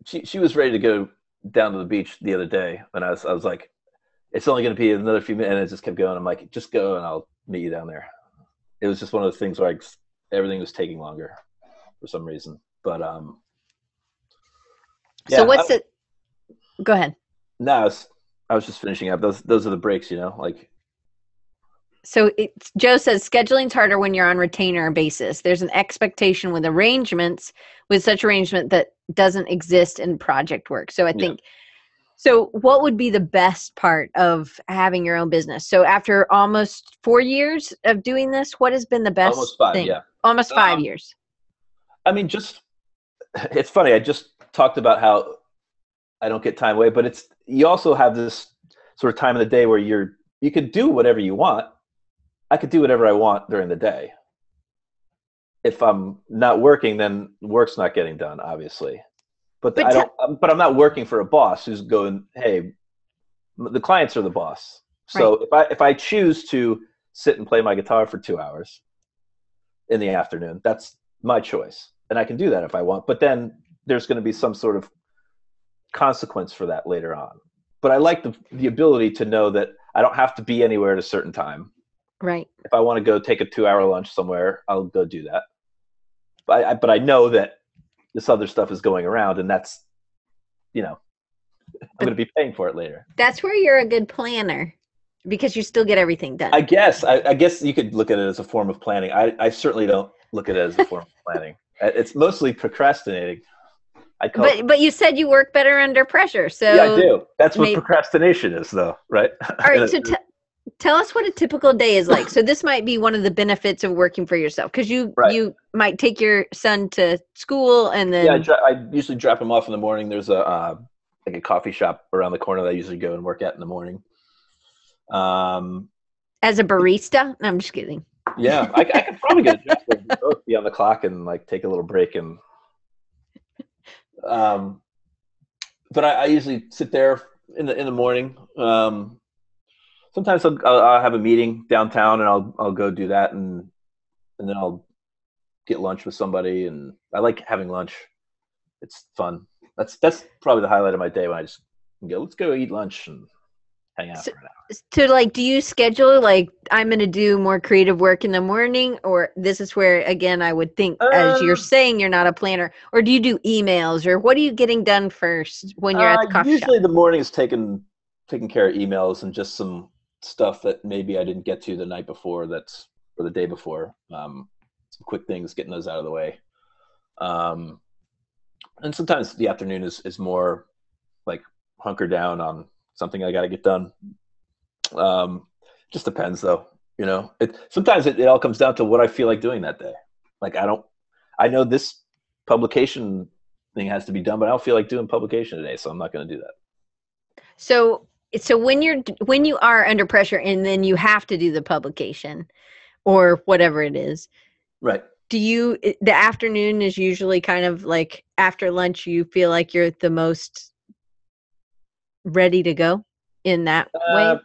she she was ready to go down to the beach the other day, and I was I was like, it's only going to be another few minutes. And it just kept going. I'm like, just go, and I'll meet you down there. It was just one of those things where I, everything was taking longer for some reason. But um, yeah, so what's I- it? Go ahead. No, I was, I was just finishing up. Those those are the breaks, you know. Like So it's, Joe says scheduling's harder when you're on retainer basis. There's an expectation with arrangements, with such arrangement that doesn't exist in project work. So I Yeah. think. So what would be the best part of having your own business? So after almost four years of doing this, what has been the best almost five. thing? Yeah. Almost five Um, years. I mean, just it's funny. I just talked about how I don't get time away, but it's you also have this sort of time of the day where you're you could do whatever you want. I could do whatever I want during the day. If I'm not working, then work's not getting done, obviously. But, But I don't. um, but I'm not working for a boss who's going, "Hey, the clients are the boss." So if I if I choose to sit and play my guitar for two hours in the afternoon, that's my choice, and I can do that if I want. But then there's going to be some sort of consequence for that later on. But I like the the ability to know that I don't have to be anywhere at a certain time. Right. If I want to go take a two hour lunch somewhere, I'll go do that. But I, but I know that this other stuff is going around, and that's you know I'm going to be paying for it later. That's where you're a good planner because you still get everything done. I guess I, I guess you could look at it as a form of planning. I, I certainly don't look at it as a form of planning. It's mostly procrastinating. I call it, but but you said you work better under pressure. So yeah, I do. That's what maybe- procrastination is, though, right? All right, so t- tell us what a typical day is like. So this might be one of the benefits of working for yourself because you Right. you might take your son to school and then yeah, I, dro- I usually drop him off in the morning. There's a uh, like a coffee shop around the corner that I usually go and work at in the morning. Um, as a barista. No, I'm just kidding. yeah, I, I could probably get a job both be on the clock and like take a little break and. Um, but I, I usually sit there in the in the morning. Um, sometimes I'll, I'll, have a meeting downtown and I'll I'll go do that and and then I'll get lunch with somebody and I like having lunch. It's fun. That's that's probably the highlight of my day when I just go let's go eat lunch and hang out So- for an hour. To like, do you schedule like I'm going to do more creative work in the morning, or this is where again I would think as you're Um, saying you're not a planner, or do you do emails, or what are you getting done first when you're at the Uh, coffee shop? usually the morning is taking taking care of emails and just some stuff that maybe I didn't get to the night before that's or the day before. Um, some quick things, getting those out of the way. Um, and sometimes the afternoon is is more like hunker down on something I got to get done. Um, just depends though, you know. It sometimes it, it all comes down to what I feel like doing that day. Like I don't, I know this publication thing has to be done, but I don't feel like doing publication today, so I'm not going to do that. So so when you're when you are under pressure and then you have to do the publication or whatever it is, Right. do you the afternoon is usually kind of like after lunch you feel like you're the most ready to go in that Uh,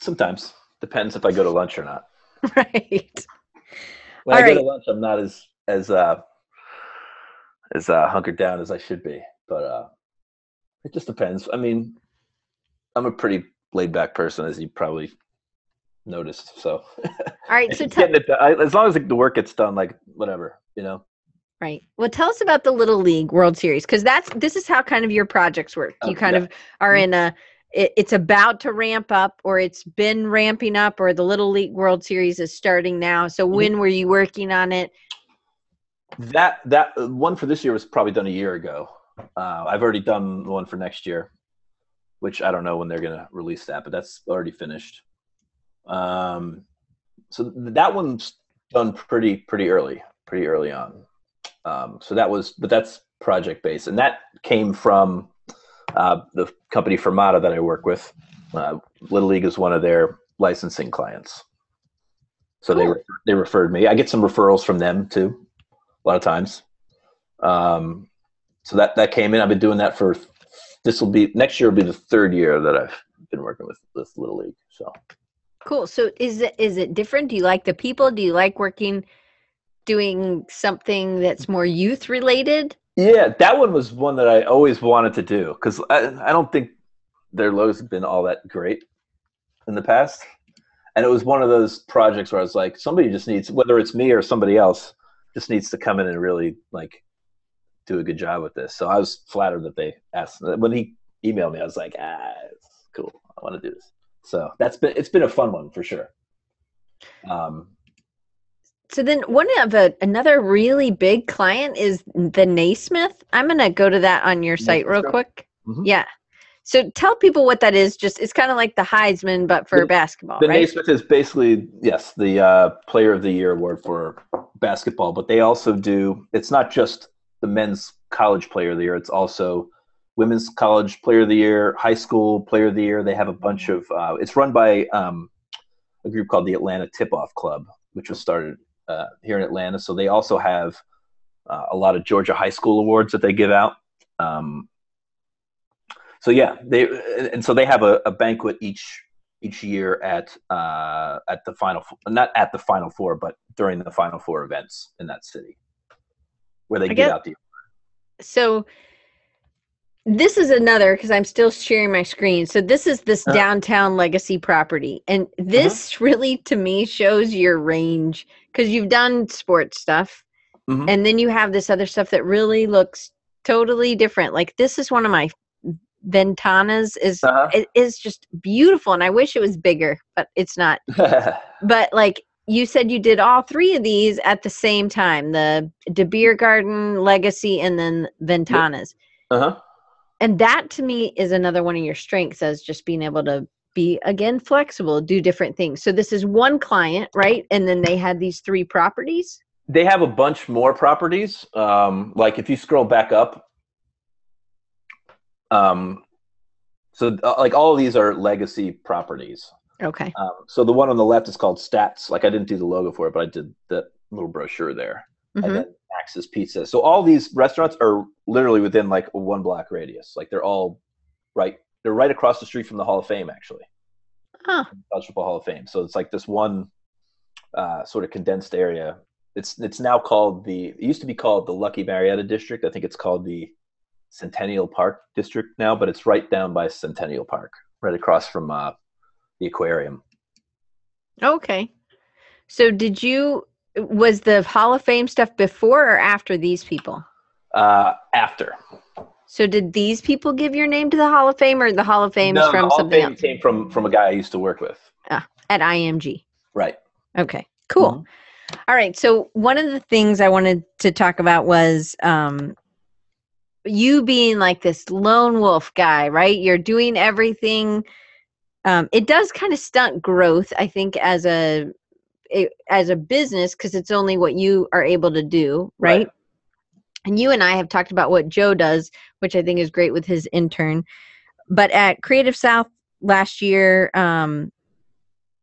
sometimes depends if I go to lunch or not. right. When All I go to lunch, I'm not as as uh as uh hunkered down as I should be, but uh it just depends. I mean, I'm a pretty laid back person, as you probably noticed. So All right, so tell it I, as long as the work gets done, like whatever, you know. right. Well, tell us about the Little League World Series cuz that's this is how kind of your projects work. Oh, You kind yeah. of are in a it, it's about to ramp up or it's been ramping up or the Little League World Series is starting now. So Mhm. when were you working on it? That that uh, one for this year was probably done a year ago. Uh, I've already done the one for next year, which I don't know when they're gonna release that, but that's already finished. Um, so that one's done pretty pretty early, pretty early on. Um, so that was, but that's project based, and that came from uh, the company Fermata that I work with. Uh, Little League is one of their licensing clients, so they re- they referred me. I get some referrals from them too, a lot of times. Um, so that that came in. I've been doing that for this will be next year will be the third year that I've been working with this Little League. So Cool. So is it is it different? Do you like the people? Do you like working doing something that's more youth related? Yeah, that one was one that I always wanted to do because I, I don't think their logos have been all that great in the past. And it was one of those projects where I was like, somebody just needs, whether it's me or somebody else, just needs to come in and really like do a good job with this. So I was flattered that they asked when he emailed me. I was like, ah, it's cool. I want to do this. So that's been it's been a fun one for sure. Um, so then one of a, another really big client is the Naismith. I'm gonna go to that on your site real quick. Mm-hmm. Yeah. So tell people what that is. Just it's kind of like the Heisman, but for the, basketball. The right? Naismith is basically yes, the uh, Player of the Year award for basketball, but they also do. It's not just the men's college Player of the Year. It's also women's college Player of the Year, high school Player of the Year. They have a bunch of. Uh, it's run by um, a group called the Atlanta Tip Off Club, which was started uh, here in Atlanta. So they also have uh, a lot of Georgia high school awards that they give out. Um, so yeah, they and so they have a, a banquet each each year at uh, at the final not at the final four, but during the final four events in that city where they I give out the. So this is another because I'm still sharing my screen. So this is this uh-huh. downtown legacy property, and this uh-huh. really to me shows your range because you've done sports stuff, mm-hmm. and then you have this other stuff that really looks totally different. Like this is one of my Ventanas is uh-huh. it is just beautiful, and I wish it was bigger, but it's not. but like you said, you did all three of these at the same time: the Der Biergarten, Legacy, and then Ventanas. Uh huh. And that to me is another one of your strengths as just being able to be again flexible, do different things. So this is one client, right? And then they had these three properties. They have a bunch more properties. Um, like if you scroll back up, um, so uh, like all of these are legacy properties. Okay. Um, so the one on the left is called Stats. Like I didn't do the logo for it, but I did the little brochure there. Mm-hmm. And then Pizza. So all these restaurants are literally within like a one block radius. Like they're all right. They're right across the street from the Hall of Fame, actually. Huh. College Football Hall of Fame. So it's like this one uh, sort of condensed area. It's it's now called the. It used to be called the Luckie Marietta District. I think it's called the Centennial Park district now, but it's right down by Centennial Park, right across from uh, the aquarium. Okay. So did you was the Hall of Fame stuff before or after these people? Uh, after. So did these people give your name to the Hall of Fame, or the Hall of Fame no, from the Hall something of Fame else? came from from a guy I used to work with. Ah, at IMG. Right. Okay. Cool. Mm-hmm. All right. So one of the things I wanted to talk about was um, you being like this lone wolf guy, right? You're doing everything. Um, it does kind of stunt growth, I think, as a, a as a business because it's only what you are able to do, right? right? And you and I have talked about what Joe does, which I think is great with his intern. But at Creative South last year, um,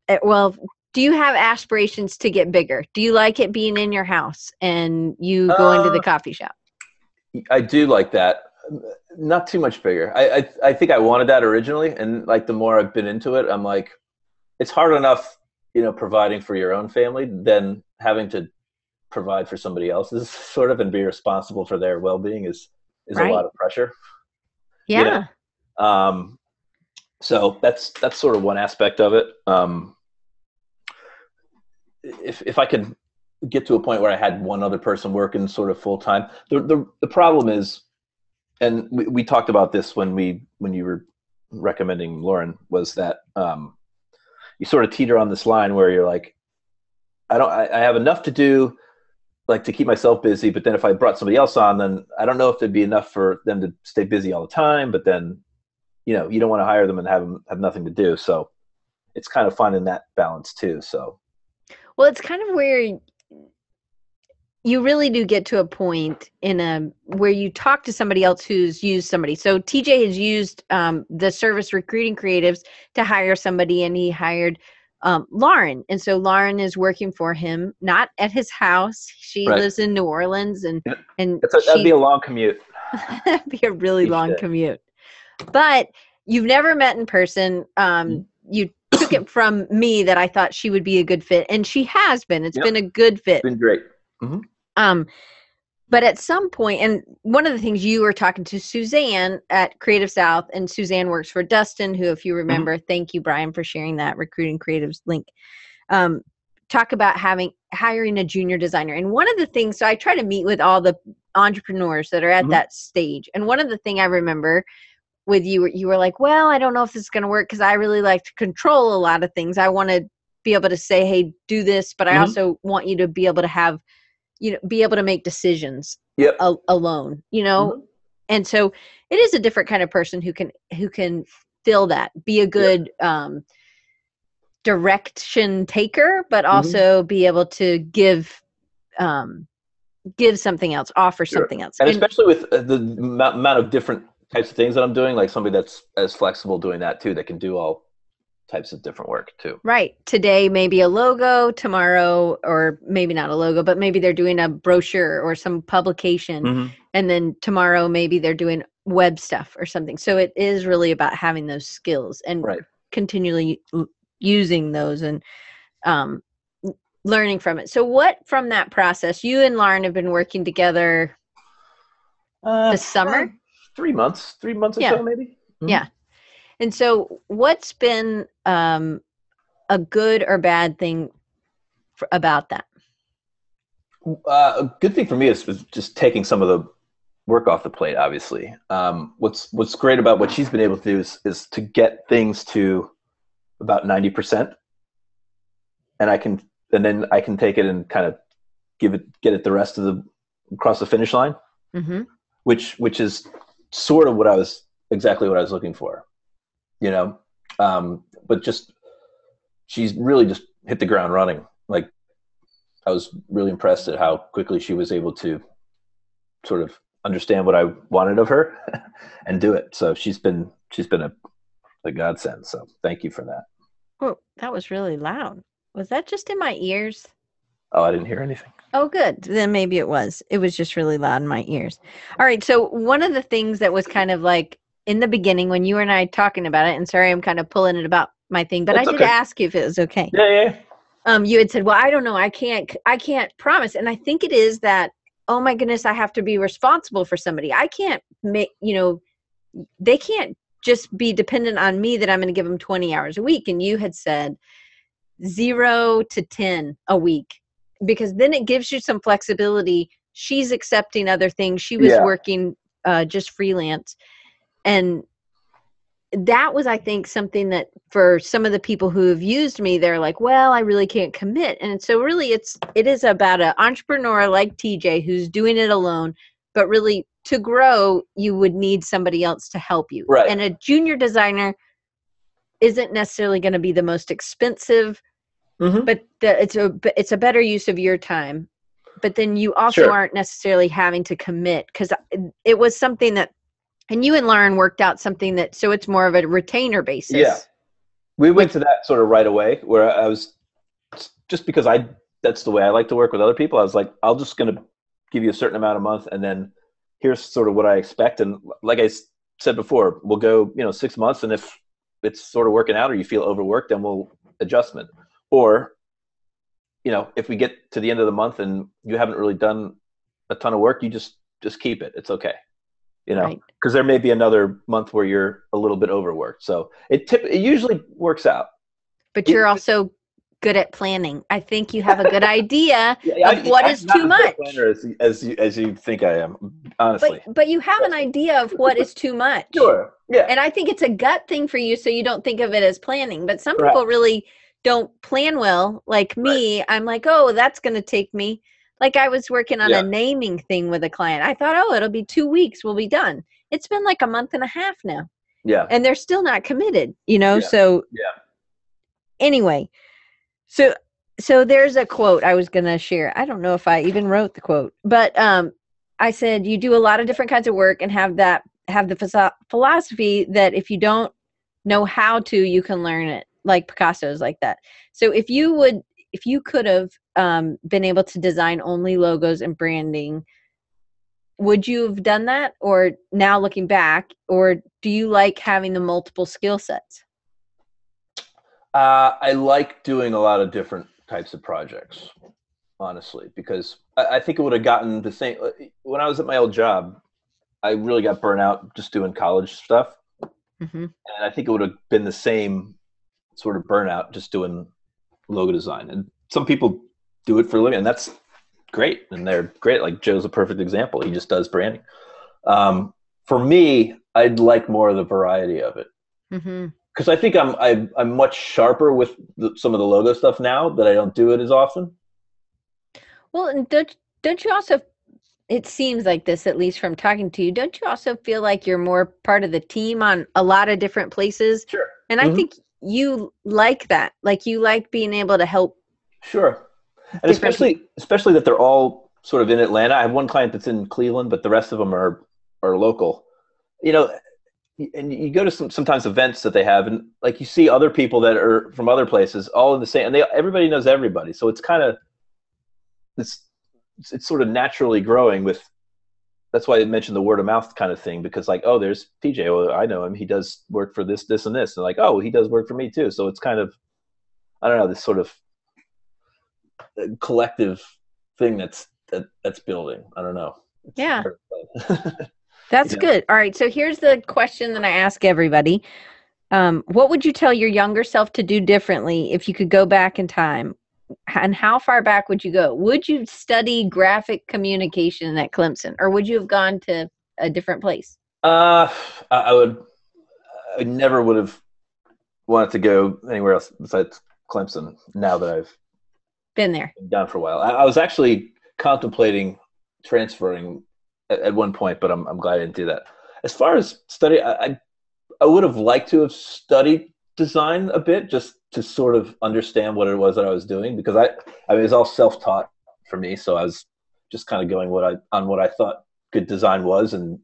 at, eh, well, do you have aspirations to get bigger? Do you like it being in your house and you go uh, into the coffee shop? I do like that. Not too much bigger. I, I I think I wanted that originally, and like the more I've been into it, I'm like, it's hard enough, you know, providing for your own family than having to provide for somebody else's sort of and be responsible for their well-being is is right. a lot of pressure. Yeah. You know? Um. So that's that's sort of one aspect of it. Um. If if I could get to a point where I had one other person working sort of full time. The, the the problem is, and we, we talked about this when we when you were recommending Lauren was that um, you sort of teeter on this line where you're like, I don't, I, I have enough to do, like to keep myself busy. But then if I brought somebody else on, then I don't know if there'd be enough for them to stay busy all the time. But then, you know, you don't want to hire them and have them have nothing to do. So it's kind of finding that balance too. So. Well, it's kind of where you really do get to a point in a where you talk to somebody else who's used somebody. So tj has used um, the service recruiting creatives to hire somebody and he hired um, lauren. And so lauren is working for him not at his house. She right. lives in new orleans and and a, that'd be a long commute. That'd be a really long commute. But you've never met in person. Um, mm-hmm. you took it from me that i thought she would be a good fit and she has been. It's yep. been a good fit. It's been great. Mm-hmm. Um, but at some point, and one of the things you were talking to Suzanne at Creative South, and Suzanne works for Dustin, who, if you mm-hmm. remember, mm-hmm. thank you, Brian, for sharing that recruiting creatives link. Um, talk about having hiring a junior designer, and one of the things. So I try to meet with all the entrepreneurs that are at Mhm. that stage. And one of the thing I remember with you, you were like, "Well, I don't know if this is going to work because I really like to control a lot of things. I want to be able to say, hey, do this, but I Mhm. also want you to be able to have, you know, be able to make decisions Yep. a- alone. You know, Mhm. and so it is a different kind of person who can who can fill that, be a good um, direction taker, but Mm-hmm. also be able to give um, give something else, offer Sure. something else. and And- especially with uh, the amou- amount of different types of things that I'm doing, like somebody that's as flexible doing that too, that can do all types of different work too. Right. Today, maybe a logo, tomorrow, or maybe not a logo, but maybe they're doing a brochure or some publication. Mhm. And then tomorrow, maybe they're doing web stuff or something. So it is really about having those skills and Right. continually using those and um, learning from it. So, what from that process, you and Lauren have been working together Uh, this summer? three months, three months or Yeah. so, maybe. Mhm. Yeah. And so, what's been um, a good or bad thing f about that? Uh, a good thing for me is, is just taking some of the work off the plate. Obviously, um, what's what's great about what she's been able to do is is to get things to about ninety percent, and I can and then I can take it and kind of give it get it the rest of the across the finish line, hmm which which is sort of what I was exactly what I was looking for, you know. Um, but just she's really just hit the ground running. Like I was really impressed at how quickly she was able to sort of understand what I wanted of her and do it. So she's been she's been a, a godsend. So thank you for that. Oh, that was really loud. Was that just in my ears? Oh, I didn't hear anything. Oh, good. Then maybe it was. It was just really loud in my ears. All right. So, one of the things that was kind of like in the beginning when you and I talking about it, and sorry, I'm kind of pulling it about my thing, but That's I did okay. ask you if it was okay. Yeah, yeah. Um, you had said, "Well, I don't know. I can't. I can't promise." And I think it is that. Oh my goodness, I have to be responsible for somebody. I can't make. You know, they can't just be dependent on me that I'm going to give them 20 hours a week. And you had said zero to 10 a week because then it gives you some flexibility. She's accepting other things. She was Yeah. working uh, just freelance. And that was, I think, something that for some of the people who have used me, they're like, well, I really can't commit. And so really it's it is about an entrepreneur like TJ who's doing it alone, but really to grow, you would need somebody else to help you. Right. And a junior designer isn't necessarily going to be the most expensive Mhm. but the, it's a it's a better use of your time but then you also Sure. aren't necessarily having to commit because it was something that and you and lauren worked out something that so it's more of a retainer basis Yeah. We went to that sort of right away where I was just because I that's the way I like to work with other people. I was like, I'll just to give you a certain amount a month and then here's sort of what I expect. And like I said before, we'll go, you know, six months. And if it's sort of working out or you feel overworked, then we'll adjustment. Or, you know, if we get to the end of the month and you haven't really done a ton of work, you just, just keep it. It's okay. You know, Right. because there may be another month where you're a little bit overworked. So it tip, it usually works out. but you're also good at planning i think you have a good idea Yeah, Of what is not too as good a much. as, as you as you think I am, honestly. but but you have an idea of what is too much sure. Yeah. and i think it's a gut thing for you so you don't think of it as planning but some Correct. people really don't plan well like me i'm like oh that's going to take me like i was working on Yeah. a naming thing with a client i thought oh it'll be two weeks we'll be done it's been like a month and a half now yeah. and they're still not committed you know Yeah. so Yeah. anyway so so there's a quote i was going to share i don't know if i even wrote the quote but um i said you do a lot of different kinds of work and have that have the philosophy that if you don't know how to you can learn it like picasso's like that so if you would if you could have um, been able to design only logos and branding would you have done that or now looking back or do you like having the multiple skill sets Uh, I like doing a lot of different types of projects, honestly, because I, I think it would have gotten the same. uh, When I was at my old job, I really got burnt out just doing college stuff. hmm and I think it would have been the same sort of burnout just doing logo design. And some people do it for a living, and that's great and they're great. Like Joe's a perfect example. He just does branding. Um, for me, I'd like more of the variety of it because Mm-hmm. I think I'm, I'm I'm much sharper with the, some of the logo stuff now that I don't do it as often. Well, don't don't you also? It seems like this, at least from talking to you. Don't you also feel like you're more part of the team on a lot of different places? Sure. And I Mhm. think you like that. Like you like being able to help. Sure. And Different especially especially that they're all sort of in Atlanta. I have one client that's in Cleveland, but the rest of them are are local. You know, and you go to some sometimes events that they have, and like you see other people that are from other places, all in the same, and they everybody knows everybody. So it's kind of it's it's, it's sort of naturally growing with. That's why I mentioned the word of mouth kind of thing because like oh there's TJ well oh, I know him he does work for this this and this and like oh he does work for me too so it's kind of I don't know this sort of collective thing that's that, that's building. I don't know. It's Yeah. hard to explain. That's Yeah. good. All right. So here's the question that I ask everybody. Um, what would you tell your younger self to do differently if you could go back in time? And how far back would you go? Would you study graphic communication at Clemson or would you have gone to a different place? uh, I would. I never would have wanted to go anywhere else besides Clemson. Now that I've Been there. been down for a while, I, I was actually contemplating transferring at, at one point, but I'm I'm glad I didn't do that. As far as study, I, I I would have liked to have studied design a bit just to sort of understand what it was that I was doing because I I mean it was all self taught for me, so I was just kind of going what I on what I thought good design was and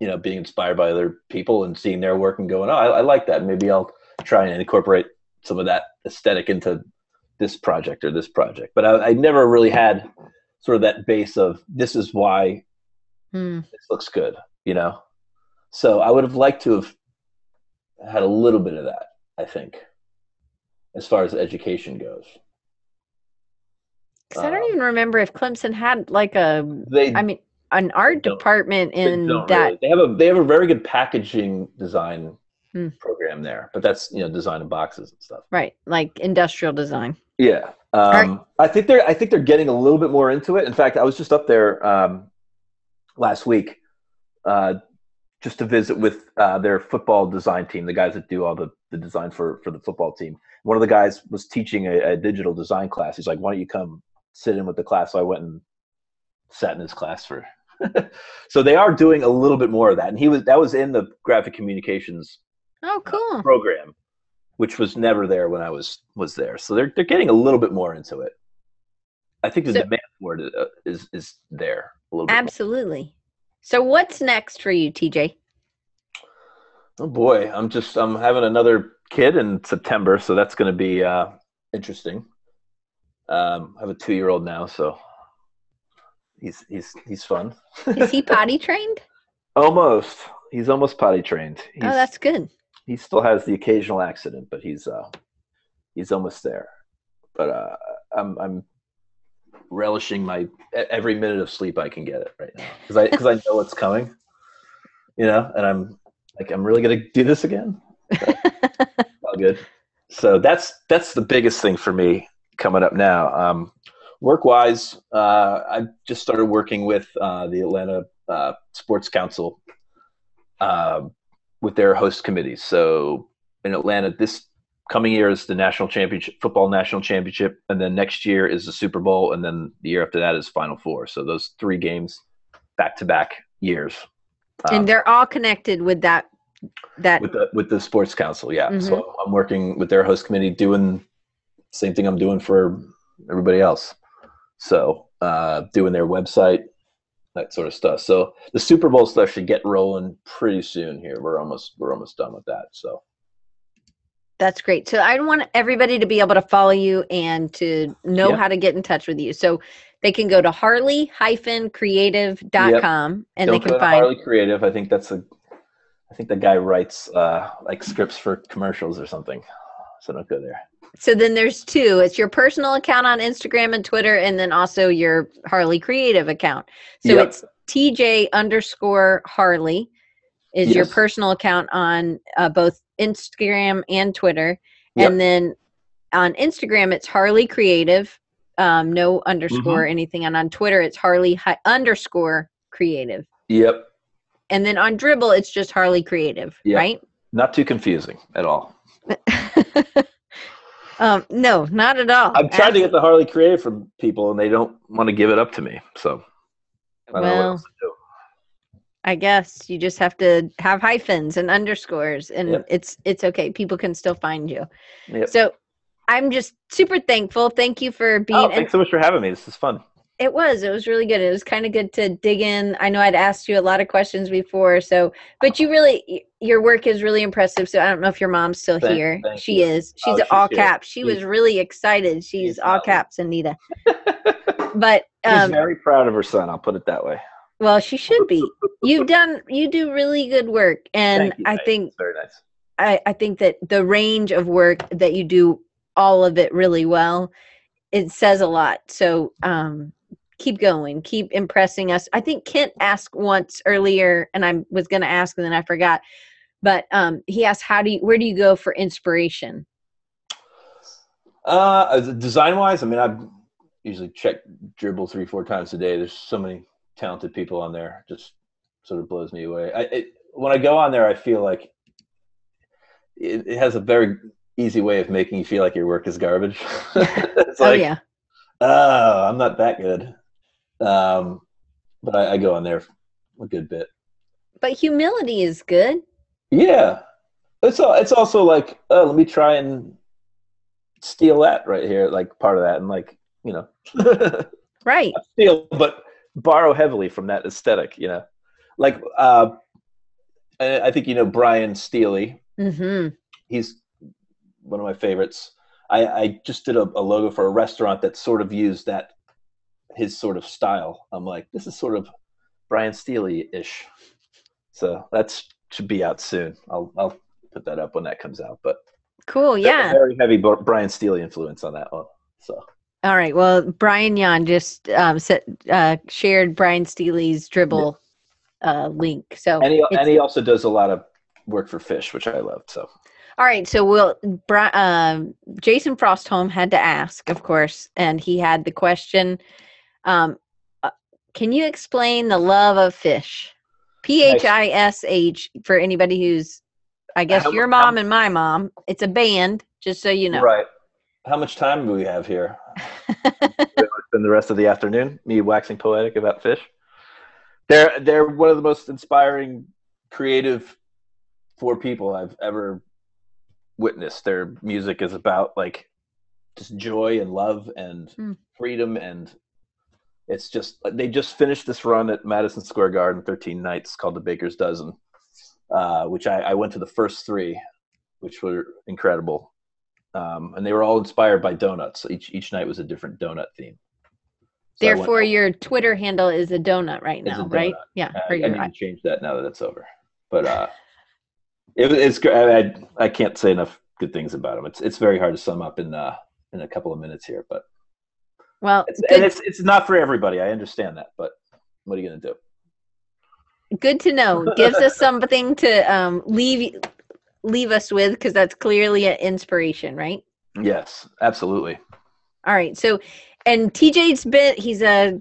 you know being inspired by other people and seeing their work and going oh I, I like that maybe I'll try and incorporate some of that aesthetic into this project or this project but I, I never really had sort of that base of this is why Hmm. this looks good you know so I would have liked to have had a little bit of that I think as far as education goes 'Cause I don't Uh, even remember if Clemson had like a, they I mean, an art department in don't that. really. They have a they have a very good packaging design Hmm. program there, but that's you know design of boxes and stuff. Right. Like industrial design. Yeah, um, right. I think they're I think they're getting a little bit more into it. In fact, I was just up there um, last week uh, just to visit with uh, their football design team, the guys that do all the, the design for for the football team. One of the guys was teaching a, a digital design class. He's like, "Why don't you come sit in with the class?" So I went and sat in his class for. so they are doing a little bit more of that, and he was that was in the graphic communications Oh, cool. program, which was never there when I was was there. So they're they're getting a little bit more into it. I think the So- demand for it uh, is is there a little bit. more. Absolutely. So what's next for you, TJ? Oh boy, I'm just I'm having another kid in September, so that's going to be uh, interesting. Um, I have a two year old now, so he's he's he's fun. Is he potty trained? almost. He's almost potty trained. He's, oh, that's good. He still has the occasional accident, but he's uh, he's almost there. But uh, I'm I'm relishing my every minute of sleep I can get it right now because I because I know it's coming, you know, and I'm like I'm really gonna do this again. All good. So that's that's the biggest thing for me coming up now. Um, work wise, uh, I just started working with uh, the Atlanta uh, Sports Council uh, with their host committees. So in Atlanta, this coming year is the national championship, football national championship, and then next year is the Super Bowl, and then the year after that is Final Four. So those three games, back to back years. Um, and they're all connected with that that with the with the sports council yeah Mhm. so i'm working with their host committee doing same thing i'm doing for everybody else so uh doing their website that sort of stuff. So the super bowl stuff should get rolling pretty soon here. We're almost we're almost done with that so. That's great. So I want everybody to be able to follow you and to know Yeah. how to get in touch with you. So they can go to harley-creative.com and they Don't can go to find harley creative i think that's a i think the guy writes uh like scripts for commercials or something. So don't go there So then there's two. It's your personal account on Instagram and Twitter, and then also your Harley Creative account. So Yep. it's TJ underscore Harley is your personal account on uh, both Instagram and Twitter. Yep. And then on Instagram, it's Harley Creative. um, no underscore Mm-hmm. anything. And on Twitter, it's Harley hi- underscore creative. Yep. And then on Dribbble, it's just Harley creative, Yep. right? Not too confusing at all. um, no, not at all. I'm trying to get the Harley creative from people, and they don't want to give it up to me. So I don't know what Well, else to do. I guess you just have to have hyphens and underscores, and Yep. it's it's okay. People can still find you. Yep. So I'm just super thankful. Thank you for being. Oh, thanks so much for having me. This is fun. It was. It was really good. It was kind of good to dig in. I know I'd asked you a lot of questions before, so but you really your work is really impressive. So I don't know if your mom's still Thank- here. thank she you. is. She's Oh, all she's caps. She was really excited. She's she's all caps, Anita. But She's um, very proud of her son. I'll put it that way. well, she should be. You've done. You do really good work, and you, I think very nice. I, I think that the range of work that you do all of it really well it says a lot so um keep going keep impressing us i think kent asked once earlier and i was going to ask and then i forgot but um he asked how do you where do you go for inspiration Uh, design wise, I mean, I usually check Dribbble three, four times a day. There's so many talented people on there. Just sort of blows me away. I, it, when I go on there, I feel like it, it has a very easy way of making you feel like your work is garbage. it's oh like, yeah oh, I'm not that good. Um, but I, I go on there a good bit. but humility is good Yeah, it's all, it's also like, oh, let me try and steal that right here, like part of that, and like you know, right not steal, but borrow heavily from that aesthetic. You know, like uh, I I think you know Brian Steely. mm-hmm He's one of my favorites. I, I just did a, a logo for a restaurant that sort of used that his sort of style. I'm like, this is sort of Brian Steely ish. So that should be out soon. I'll I'll put that up when that comes out. But cool yeah very heavy Brian Steely influence on that one. So all right well brian yan just um set, uh shared brian steely's Dribbble uh link so and he and he also does a lot of work for Phish, which I love. So All right, so we'll. Bri- um, Jason Frostholm had to ask, of course, and he had the question: um, uh, Can you explain the love of Phish? P H I S H for anybody who's, I guess, How- your how- mom and my mom. It's a band, just so you know. right. How much time do we have here? Spend the rest of the afternoon me waxing poetic about Phish. They're they're one of the most inspiring, creative four people I've ever witnessed. Their music is about like just joy and love and Hmm. freedom and it's just they just finished this run at Madison Square Garden, 13 nights, called the Baker's Dozen, uh, which I, I went to the first three, which were incredible, um, and they were all inspired by donuts. Each each night was a different donut theme. So I went- Therefore, your Twitter handle is a donut right now, right? Yeah. I, I need to change that now that it's over. But uh, it, it's I I can't say enough good things about them. It's it's very hard to sum up in uh, in a couple of minutes here, but well, it's, good, and it's it's not for everybody. I understand that, but what are you gonna do? good to know. Gives us something to um, leave leave us with because that's clearly an inspiration, right? Yes, absolutely. All right. So, and TJ's been, he's a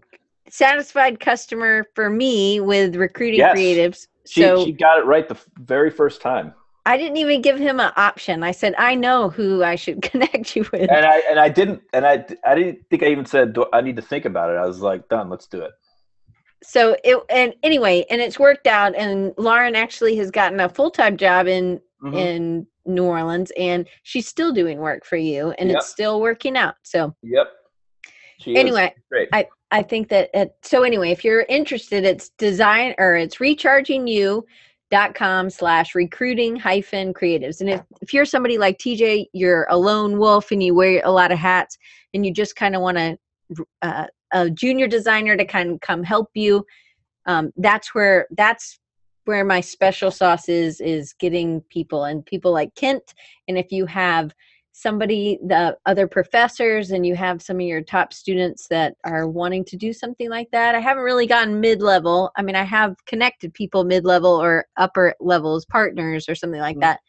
satisfied customer for me with recruiting Yes. creatives. She so she got it right the very first time, I didn't even give him an option. I said, I know who I should connect you with. and I and I didn't and I I didn't think I even said "Do- I need to think about it. I was like, done. Let's do it. So it, and anyway, and it's worked out. And Lauren actually has gotten a full time job in, Mhm. in New Orleans and she's still doing work for you and Yep. it's still working out. So Yep. She. Anyway, great. I think that it, so anyway, if you're interested, it's design or it's rechargingyou.com slash recruiting hyphen creatives. And if, if you're somebody like TJ, you're a lone wolf and you wear a lot of hats and you just kind of want to uh, a junior designer to kind of come help you, um, that's where that's where my special sauce is is getting people and people like Kent. And if you have somebody the other professors and you have some of your top students that are wanting to do something like that i haven't really gotten mid-level i mean i have connected people mid-level or upper levels partners or something like Mhm. that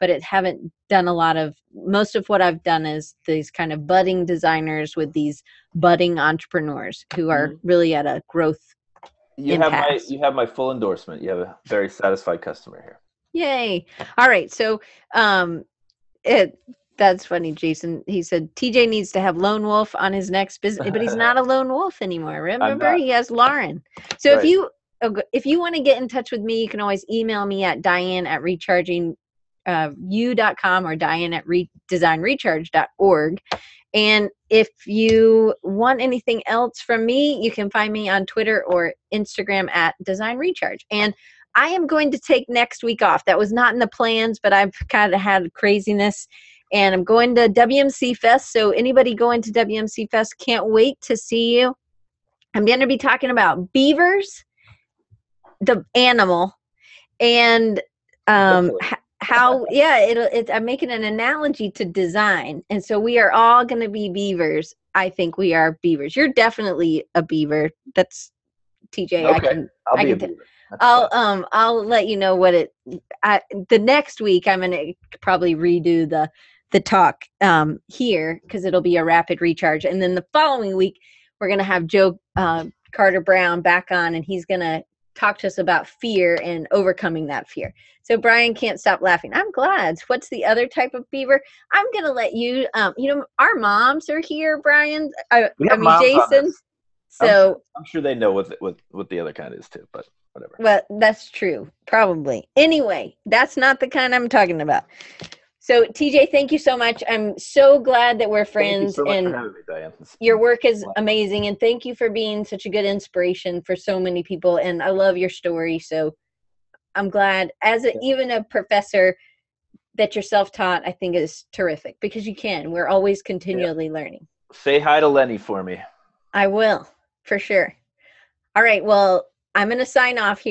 but it haven't done a lot of most of what I've done is these kind of budding designers with these budding entrepreneurs who are Mhm. really at a growth You have my you have my full endorsement. You have a very satisfied customer here. Yay. All right. So um it that's funny, Jason. He said TJ needs to have Lone Wolf on his next business, but he's not a lone wolf anymore. Remember, he has Lauren. So if you if you want to get in touch with me, you can always email me at Diane at recharging uh, you.com or Diane at re- designrecharge.org. And if you want anything else from me, you can find me on Twitter or Instagram at Design Recharge. And I am going to take next week off. That was not in the plans, but I've kind of had craziness. And I'm going to WMC Fest. So anybody going to WMC Fest, can't wait to see you. I'm going to be talking about beavers, the animal, and um, how yeah it'll it, i'm making an analogy to design and so we are all going to be beavers i think we are beavers you're definitely a beaver that's tj i Okay. can I'll I can t- i'll um i'll let you know what it I, the next week i'm going to probably redo the the talk um here because it'll be a rapid recharge and then the following week we're going to have joe uh, carter brown back on and he's going to talk to us about fear and overcoming that fear so Brian can't stop laughing. I'm glad. What's the other type of fever? I'm gonna let you. Um, you know, our moms are here, Brian. I, I mean, Jason. So, I'm sure they know what the, what what the other kind is too, but whatever. well, that's true. Probably. Anyway, that's not the kind I'm talking about. So, TJ, thank you so much. I'm so glad that we're Thank you friends, so and me. Your work is amazing. And thank you for being such a good inspiration for so many people. And I love your story. So, I'm glad, as a, Yeah. even a professor, that you're self-taught. I think is terrific because you can. We're always continually learning. Say hi to Lenny for me. I will for sure. All right. Well, I'm going to sign off here.